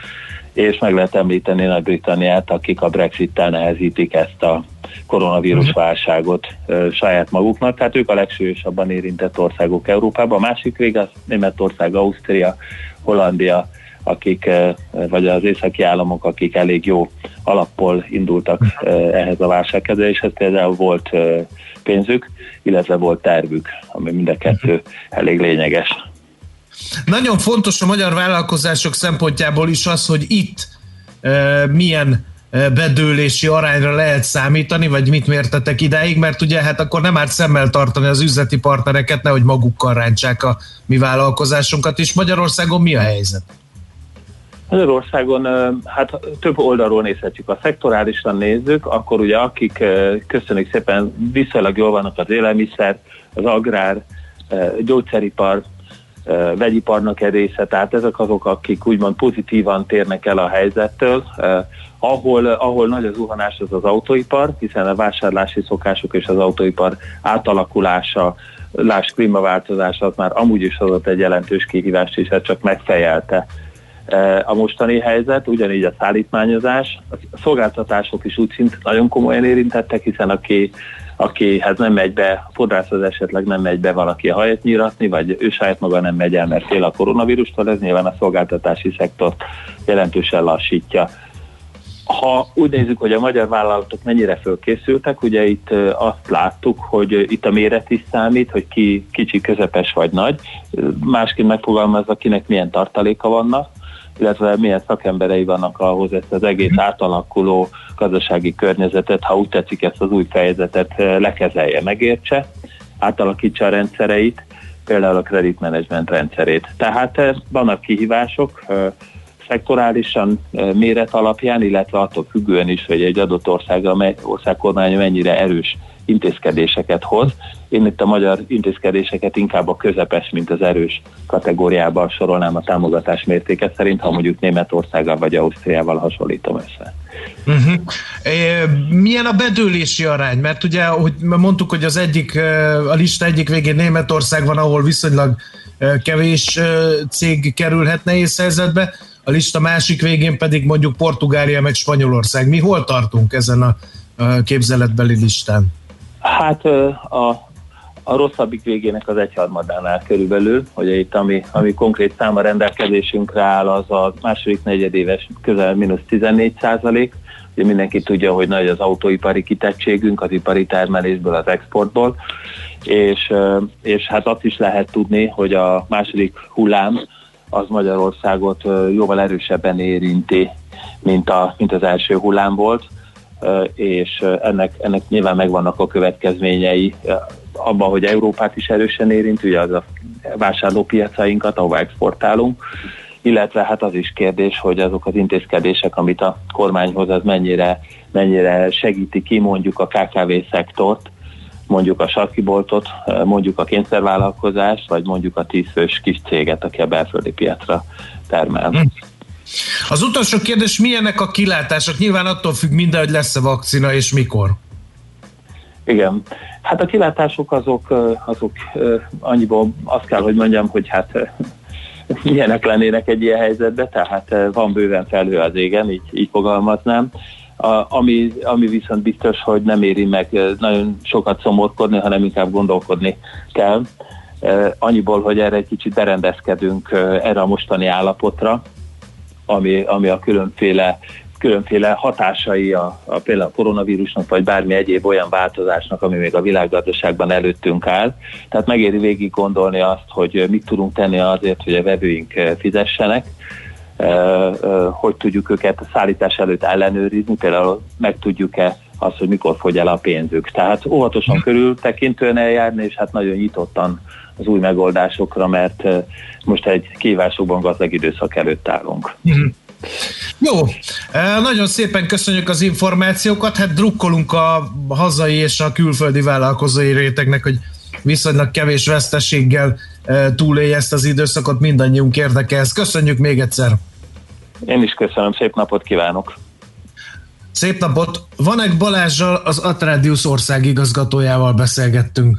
és meg lehet említeni Nagy-Britanniát, akik a Brexit-tel nehezítik ezt a koronavírus mhm. válságot ö, saját maguknak, tehát ők a legsúlyosabban érintett országok Európában. A másik vég az Németország, Ausztria, Hollandia, akik, vagy az északi államok, akik elég jó alappól indultak mhm. ehhez a válságkezeléshez, például volt pénzük, illetve volt tervük, ami mind a kettő mhm. elég lényeges.
Nagyon fontos a magyar vállalkozások szempontjából is az, hogy itt e, milyen bedőlési arányra lehet számítani, vagy mit mértetek idáig, mert ugye hát akkor nem árt szemmel tartani az üzleti partnereket, nehogy magukkal rántsák a mi vállalkozásunkat is. Magyarországon mi a helyzet?
Magyarországon hát több oldalról nézhetjük. A szektorálisan nézzük, akkor ugye akik köszönjük szépen viszonylag jól vannak az élelmiszer, az agrár, gyógyszeripar, vegyiparnak egy része, tehát ezek azok, akik úgymond pozitívan térnek el a helyzettől, ahol, ahol nagy az zuhanás az az autóipar, hiszen a vásárlási szokások és az autóipar átalakulása, láss klímaváltozás, az már amúgy is adott egy jelentős kihívást, és ez csak megfejelte a mostani helyzet, ugyanígy a szállítmányozás, a szolgáltatások is úgy szint nagyon komolyan érintettek, hiszen aki, aki hát nem megy be, fodrászhoz esetleg nem megy be valaki a hajat nyiratni, vagy ő saját maga nem megy el, mert fél a koronavírustól, ez nyilván a szolgáltatási szektort jelentősen lassítja. Ha úgy nézzük, hogy a magyar vállalatok mennyire fölkészültek, ugye itt azt láttuk, hogy itt a méret is számít, hogy ki kicsi, közepes vagy nagy, másként megfogalmazva, kinek milyen tartaléka vannak, illetve milyen szakemberei vannak ahhoz ezt az egész átalakuló gazdasági környezetet, ha úgy tetszik ezt az új fejezetet eh, lekezelje, megértse, átalakítsa a rendszereit, például a kreditmenedzsment rendszerét. Tehát eh, vannak kihívások, eh, szektorálisan méret alapján, illetve attól függően is, hogy egy adott ország, ország kormánya mennyire erős intézkedéseket hoz. Én itt a magyar intézkedéseket inkább a közepes, mint az erős kategóriában sorolnám a támogatás mértéke szerint, ha mondjuk Németországgal vagy Ausztriával hasonlítom össze.
Uh-huh. Milyen a bedőlési arány? Mert ugye, hogy mondtuk, hogy az egyik, a lista egyik végén Németország van, ahol viszonylag kevés cég kerülhet nehéz helyzetbe, a lista másik végén pedig mondjuk Portugália meg Spanyolország. Mi hol tartunk ezen a képzeletbeli listán?
Hát a, a rosszabbik végének az egyharmadánál körülbelül, hogy itt ami, ami konkrét száma rendelkezésünkre áll, az a második negyedéves közel mínusz 14 százalék. Ugye mindenki tudja, hogy nagy az autóipari kitettségünk az ipari termelésből, az exportból, és, és hát azt is lehet tudni, hogy a második hullám az Magyarországot jóval erősebben érinti, mint, a, mint az első hullám volt, és ennek, ennek nyilván megvannak a következményei abban, hogy Európát is erősen érint, ugye az a vásárlópiacainkat, ahova exportálunk, illetve hát az is kérdés, hogy azok az intézkedések, amit a kormány hoz, az mennyire, mennyire segíti ki mondjuk a KKV szektort, mondjuk a sarkiboltot, mondjuk a kényszervállalkozást, vagy mondjuk a tízfős kis céget, aki a belföldi piacra termel.
Az utolsó kérdés, milyenek a kilátások? Nyilván attól függ minden, hogy lesz-e vakcina és mikor.
Igen. Hát a kilátások azok, azok annyiból azt kell, hogy mondjam, hogy hát milyenek lennének egy ilyen helyzetben, tehát van bőven felhő az égen, így, így fogalmaznám. A, ami, ami viszont biztos, hogy nem éri meg nagyon sokat szomorkodni, hanem inkább gondolkodni kell. Annyiból, hogy erre egy kicsit berendezkedünk erre a mostani állapotra, ami, ami a különféle különféle hatásai a, a például a koronavírusnak, vagy bármi egyéb olyan változásnak, ami még a világgazdaságban előttünk áll. Tehát megéri végig gondolni azt, hogy mit tudunk tenni azért, hogy a vevőink fizessenek, hogy tudjuk őket a szállítás előtt ellenőrizni, például meg tudjuk-e azt, hogy mikor fogy el a pénzük. Tehát óvatosan körültekintően eljárni, és hát nagyon nyitottan az új megoldásokra, mert most egy kívásokban gazdag időszak előtt állunk. Mm-hmm.
Jó, nagyon szépen köszönjük az információkat, hát drukkolunk a hazai és a külföldi vállalkozói rétegnek, hogy viszonylag kevés veszteséggel túlélje ezt az időszakot, mindannyiunk érdeke ez. Köszönjük még egyszer!
Én is köszönöm, szép napot kívánok!
Szép napot! Vanek Balázsjal, az Atradius ország igazgatójával beszélgettünk.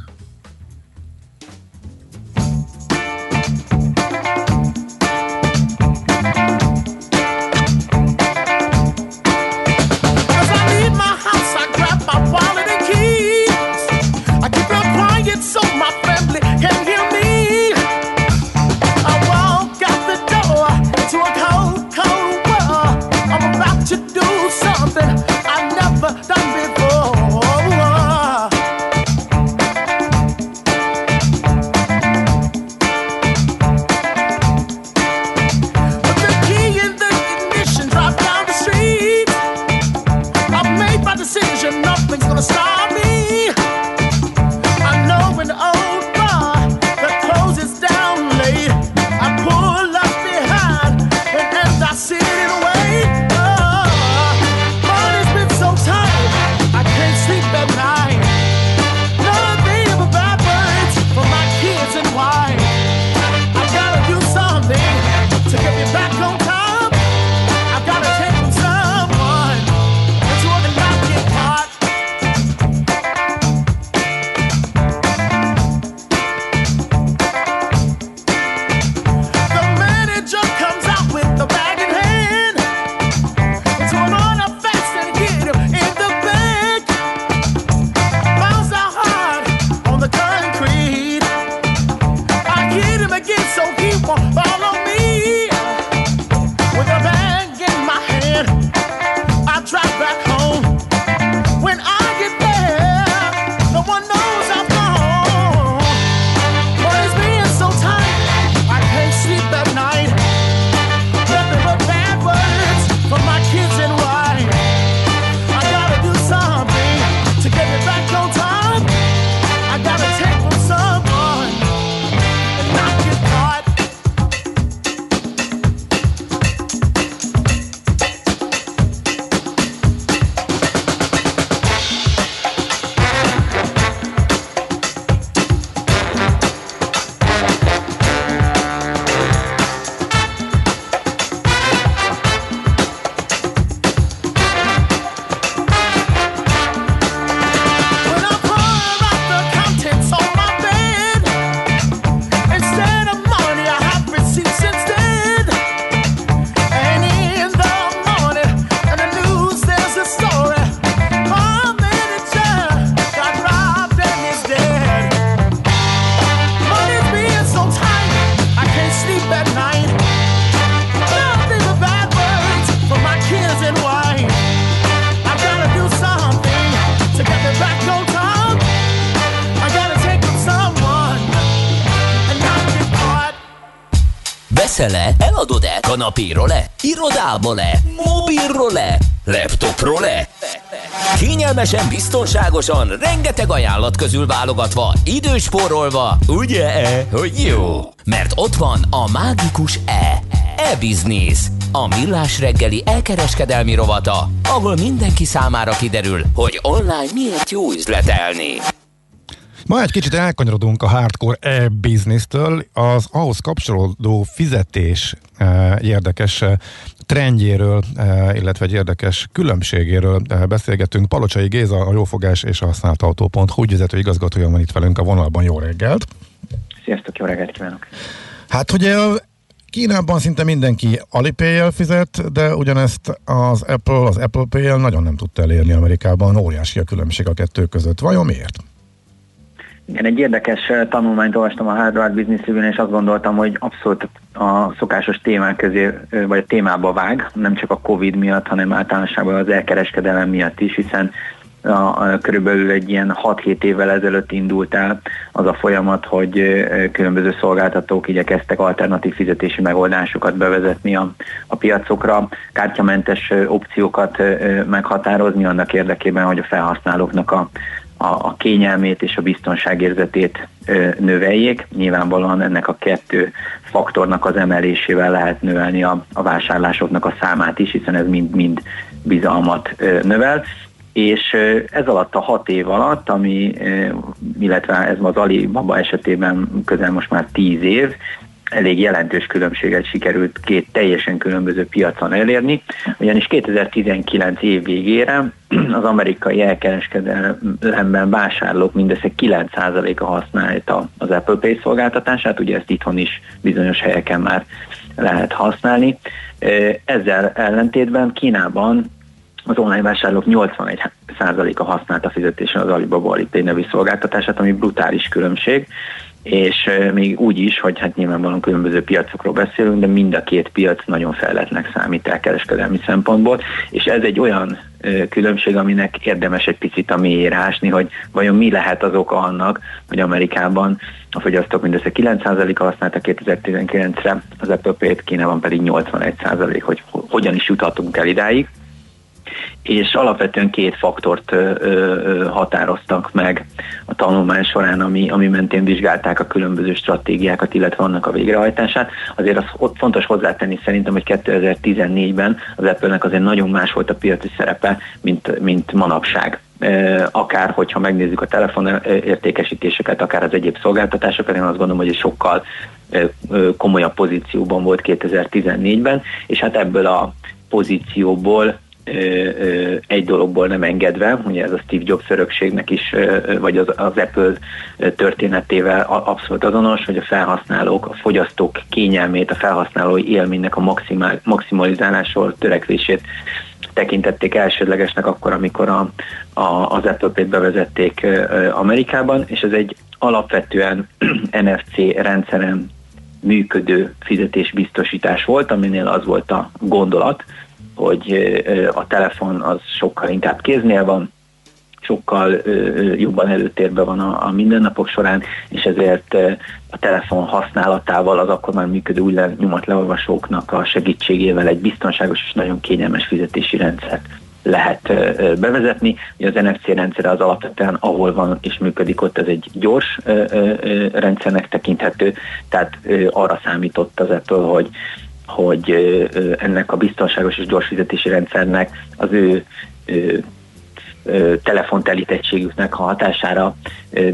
Kanapéról-e? Irodából-e? Mobilról-e? Laptopról-e? Kényelmesen, biztonságosan, rengeteg ajánlat közül válogatva, időspórolva, ugye-e, hogy jó? Mert ott van a mágikus E. E-Business. A millás reggeli elkereskedelmi rovata, ahol mindenki számára kiderül, hogy online miért jó üzletelni.
Ma egy kicsit elkanyarodunk a hardcore e-business-től, az ahhoz kapcsolódó fizetés e, érdekes trendjéről, illetve egy érdekes különbségéről beszélgetünk. Palocsai Géza, a Jófogás és a használt autó.hu ügyvezető igazgatója van itt velünk a vonalban. Jó reggelt!
Sziasztok, jó reggelt kívánok!
Hát ugye Kínában szinte mindenki alipay fizet, de ugyanezt az Apple, az Apple pay nagyon nem tudta elérni Amerikában. Óriási a különbség a kettő között. Vajon miért?
Igen, egy érdekes eh, tanulmányt olvastam a Harvard Business Review-n, és azt gondoltam, hogy abszolút a szokásos témák közé, eh, vagy a témába vág, nem csak a Covid miatt, hanem általánosságban az elkereskedelem miatt is, hiszen a, a, körülbelül egy ilyen 6-7 évvel ezelőtt indult el az a folyamat, hogy eh, különböző szolgáltatók igyekeztek alternatív fizetési megoldásokat bevezetni a, a piacokra, kártyamentes opciókat meghatározni annak érdekében, hogy a felhasználóknak a a, a kényelmét és a biztonságérzetét ö, növeljék. Nyilvánvalóan ennek a kettő faktornak az emelésével lehet növelni a, a vásárlásoknak a számát is, hiszen ez mind-mind bizalmat ö, növel és ez alatt a hat év alatt, ami, illetve ez az Alibaba esetében közel most már tíz év, elég jelentős különbséget sikerült két teljesen különböző piacon elérni, ugyanis 2019 év végére az amerikai elkereskedelemben vásárlók mindössze 9%-a használta az Apple Pay szolgáltatását, ugye ezt itthon is bizonyos helyeken már lehet használni. Ezzel ellentétben Kínában az online vásárlók 81%-a használta fizetésen az Alibaba Alipay nevű szolgáltatását, ami brutális különbség, és még úgy is, hogy hát nyilvánvalóan különböző piacokról beszélünk, de mind a két piac nagyon fejletnek számít elkereskedelmi szempontból, és ez egy olyan különbség, aminek érdemes egy picit a mélyére ásni, hogy vajon mi lehet az oka annak, hogy Amerikában a fogyasztók mindössze 9%-a használta 2019-re, az Apple Pay-t, Kínában pedig 81%, hogy hogyan is juthatunk el idáig és alapvetően két faktort ö, ö, határoztak meg a tanulmány során, ami, ami mentén vizsgálták a különböző stratégiákat, illetve annak a végrehajtását. Azért az ott fontos hozzátenni szerintem, hogy 2014-ben az Apple-nek azért nagyon más volt a piaci szerepe, mint, mint manapság akár hogyha megnézzük a telefon értékesítéseket, akár az egyéb szolgáltatásokat, én azt gondolom, hogy egy sokkal komolyabb pozícióban volt 2014-ben, és hát ebből a pozícióból egy dologból nem engedve, ugye ez a Steve Jobs örökségnek is, vagy az, az Apple történetével abszolút azonos, hogy a felhasználók, a fogyasztók kényelmét, a felhasználói élménynek a maximál, maximalizálásról törekvését tekintették elsődlegesnek akkor, amikor a, a, az Apple Pay-t bevezették Amerikában, és ez egy alapvetően NFC rendszeren működő fizetésbiztosítás volt, aminél az volt a gondolat, hogy a telefon az sokkal inkább kéznél van, sokkal jobban előtérben van a, mindennapok során, és ezért a telefon használatával az akkor már működő új nyomatleolvasóknak a segítségével egy biztonságos és nagyon kényelmes fizetési rendszert lehet bevezetni. Ugye az NFC rendszer az alapvetően ahol van és működik ott, ez egy gyors rendszernek tekinthető, tehát arra számított az ettől, hogy hogy ennek a biztonságos és gyors fizetési rendszernek az ő telefontelítettségüknek a hatására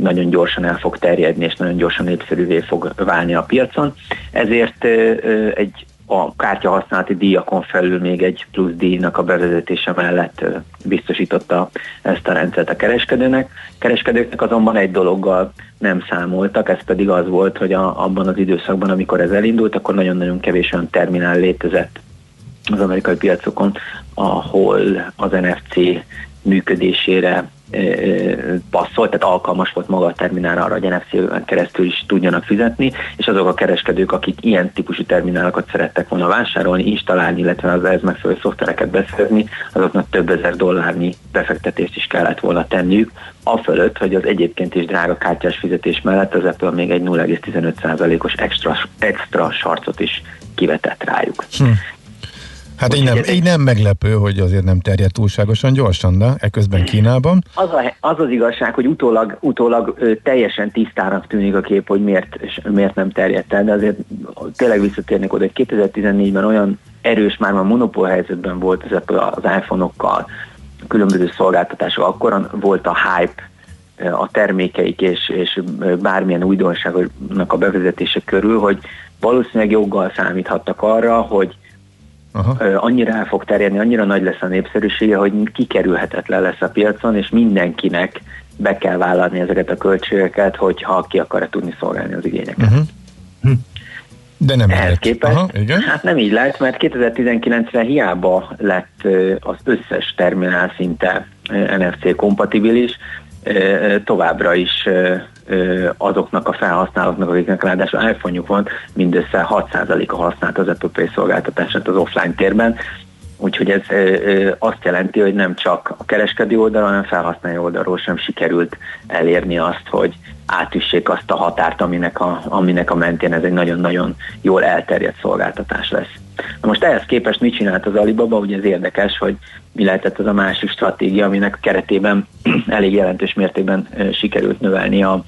nagyon gyorsan el fog terjedni, és nagyon gyorsan népszerűvé fog válni a piacon. Ezért egy a kártya használati díjakon felül még egy plusz díjnak a bevezetése mellett biztosította ezt a rendszert a kereskedőnek. Kereskedőknek azonban egy dologgal nem számoltak, ez pedig az volt, hogy a, abban az időszakban, amikor ez elindult, akkor nagyon-nagyon kevés olyan terminál létezett az amerikai piacokon, ahol az NFC működésére passzol, tehát alkalmas volt maga a terminálra arra, hogy NFC-en keresztül is tudjanak fizetni, és azok a kereskedők, akik ilyen típusú terminálokat szerettek volna vásárolni, installálni, illetve az ez megfelelő szoftvereket beszerezni, azoknak több ezer dollárnyi befektetést is kellett volna tenniük, afölött, hogy az egyébként is drága kártyás fizetés mellett az Apple még egy 0,15%-os extra, extra sarcot is kivetett rájuk.
Hm. Hát így nem, így nem meglepő, hogy azért nem terjed túlságosan gyorsan, de eközben Kínában.
Az, a, az az igazság, hogy utólag, utólag ö, teljesen tisztának tűnik a kép, hogy miért, miért nem terjedt el, de azért tényleg visszatérnék oda, hogy 2014-ben olyan erős, már a monopól helyzetben volt az, az iPhone-okkal, különböző szolgáltatások, akkor volt a hype a termékeik és, és bármilyen újdonságnak a bevezetése körül, hogy valószínűleg joggal számíthattak arra, hogy Aha. annyira el fog terjedni, annyira nagy lesz a népszerűsége, hogy kikerülhetetlen lesz a piacon, és mindenkinek be kell vállalni ezeket a költségeket, hogyha ki akar tudni szolgálni az igényeket. Uh-huh.
De nem
Ehhez
lehet.
képest,
Aha, igen.
hát nem így lehet, mert 2019-re hiába lett az összes terminál szinte NFC kompatibilis, továbbra is azoknak a felhasználóknak, akiknek ráadásul iPhone-juk van, mindössze 6%-a használt az Apple Pay szolgáltatását az offline térben, úgyhogy ez azt jelenti, hogy nem csak a kereskedő oldalon, hanem felhasználó oldalról sem sikerült elérni azt, hogy átüssék azt a határt, aminek a, aminek a mentén ez egy nagyon-nagyon jól elterjedt szolgáltatás lesz. Na most ehhez képest mit csinált az Alibaba? Ugye ez érdekes, hogy mi lehetett az a másik stratégia, aminek keretében elég jelentős mértékben sikerült növelni a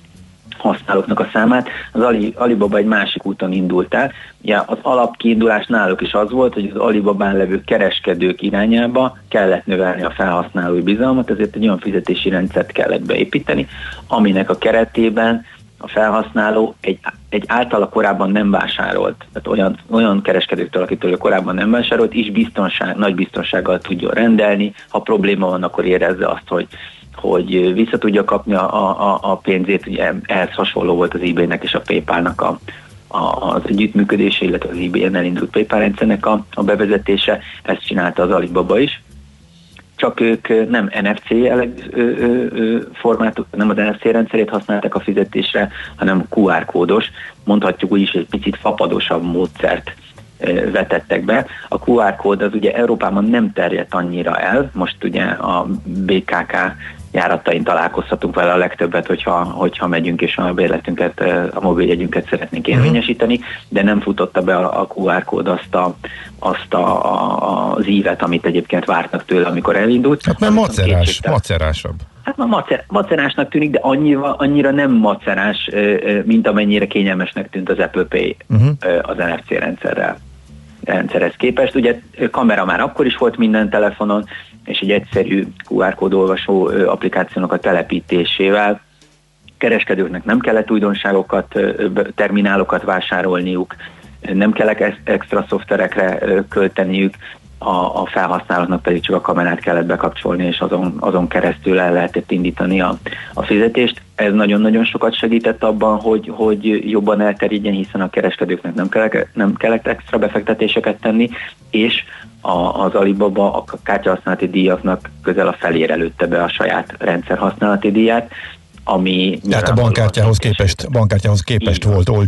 használóknak a számát. Az Ali, Alibaba egy másik úton indult el. Ugye az alapkiindulás náluk is az volt, hogy az Alibabán levő kereskedők irányába kellett növelni a felhasználói bizalmat, ezért egy olyan fizetési rendszert kellett beépíteni, aminek a keretében a felhasználó egy, egy általa korábban nem vásárolt, tehát olyan, olyan kereskedőktől, akitől korábban nem vásárolt, is biztonság, nagy biztonsággal tudjon rendelni. Ha probléma van, akkor érezze azt, hogy hogy vissza tudja kapni a, a, a pénzét, ugye ehhez hasonló volt az eBay-nek és a PayPal-nak a, a, az együttműködése, illetve az eBay-en elindult PayPal rendszernek a, a bevezetése, ezt csinálta az Alibaba is. Csak ők nem NFC formátok, nem az NFC rendszerét használták a fizetésre, hanem QR kódos, mondhatjuk úgy is, egy picit fapadosabb módszert vetettek be. A QR kód az ugye Európában nem terjedt annyira el, most ugye a BKK járatain találkozhatunk vele a legtöbbet, hogyha, hogyha megyünk és a bérletünket, a mobiljegyünket szeretnénk mhm. érvényesíteni, de nem futotta be a, a QR kód azt, a, azt a, a, az ívet, amit egyébként vártak tőle, amikor elindult.
Hát mert macerás, macerásabb.
Hát már macer, macerásnak tűnik, de annyira, annyira nem macerás, mint amennyire kényelmesnek tűnt az Apple Pay uh-huh. az NFC rendszerrel rendszerhez képest. Ugye kamera már akkor is volt minden telefonon, és egy egyszerű QR kód olvasó applikációnak a telepítésével kereskedőknek nem kellett újdonságokat, terminálokat vásárolniuk, nem kellett extra szoftverekre költeniük, a, a felhasználóknak pedig csak a kamerát kellett bekapcsolni, és azon, azon keresztül el lehetett indítani a, a fizetést. Ez nagyon-nagyon sokat segített abban, hogy, hogy jobban elterjedjen, hiszen a kereskedőknek nem kellett, nem kellett extra befektetéseket tenni, és a, az Alibaba a kártyahasználati díjaknak közel a felére lőtte be a saját rendszer használati díját, ami...
Tehát a bankkártyához képest, bankkártyához képest volt olcsó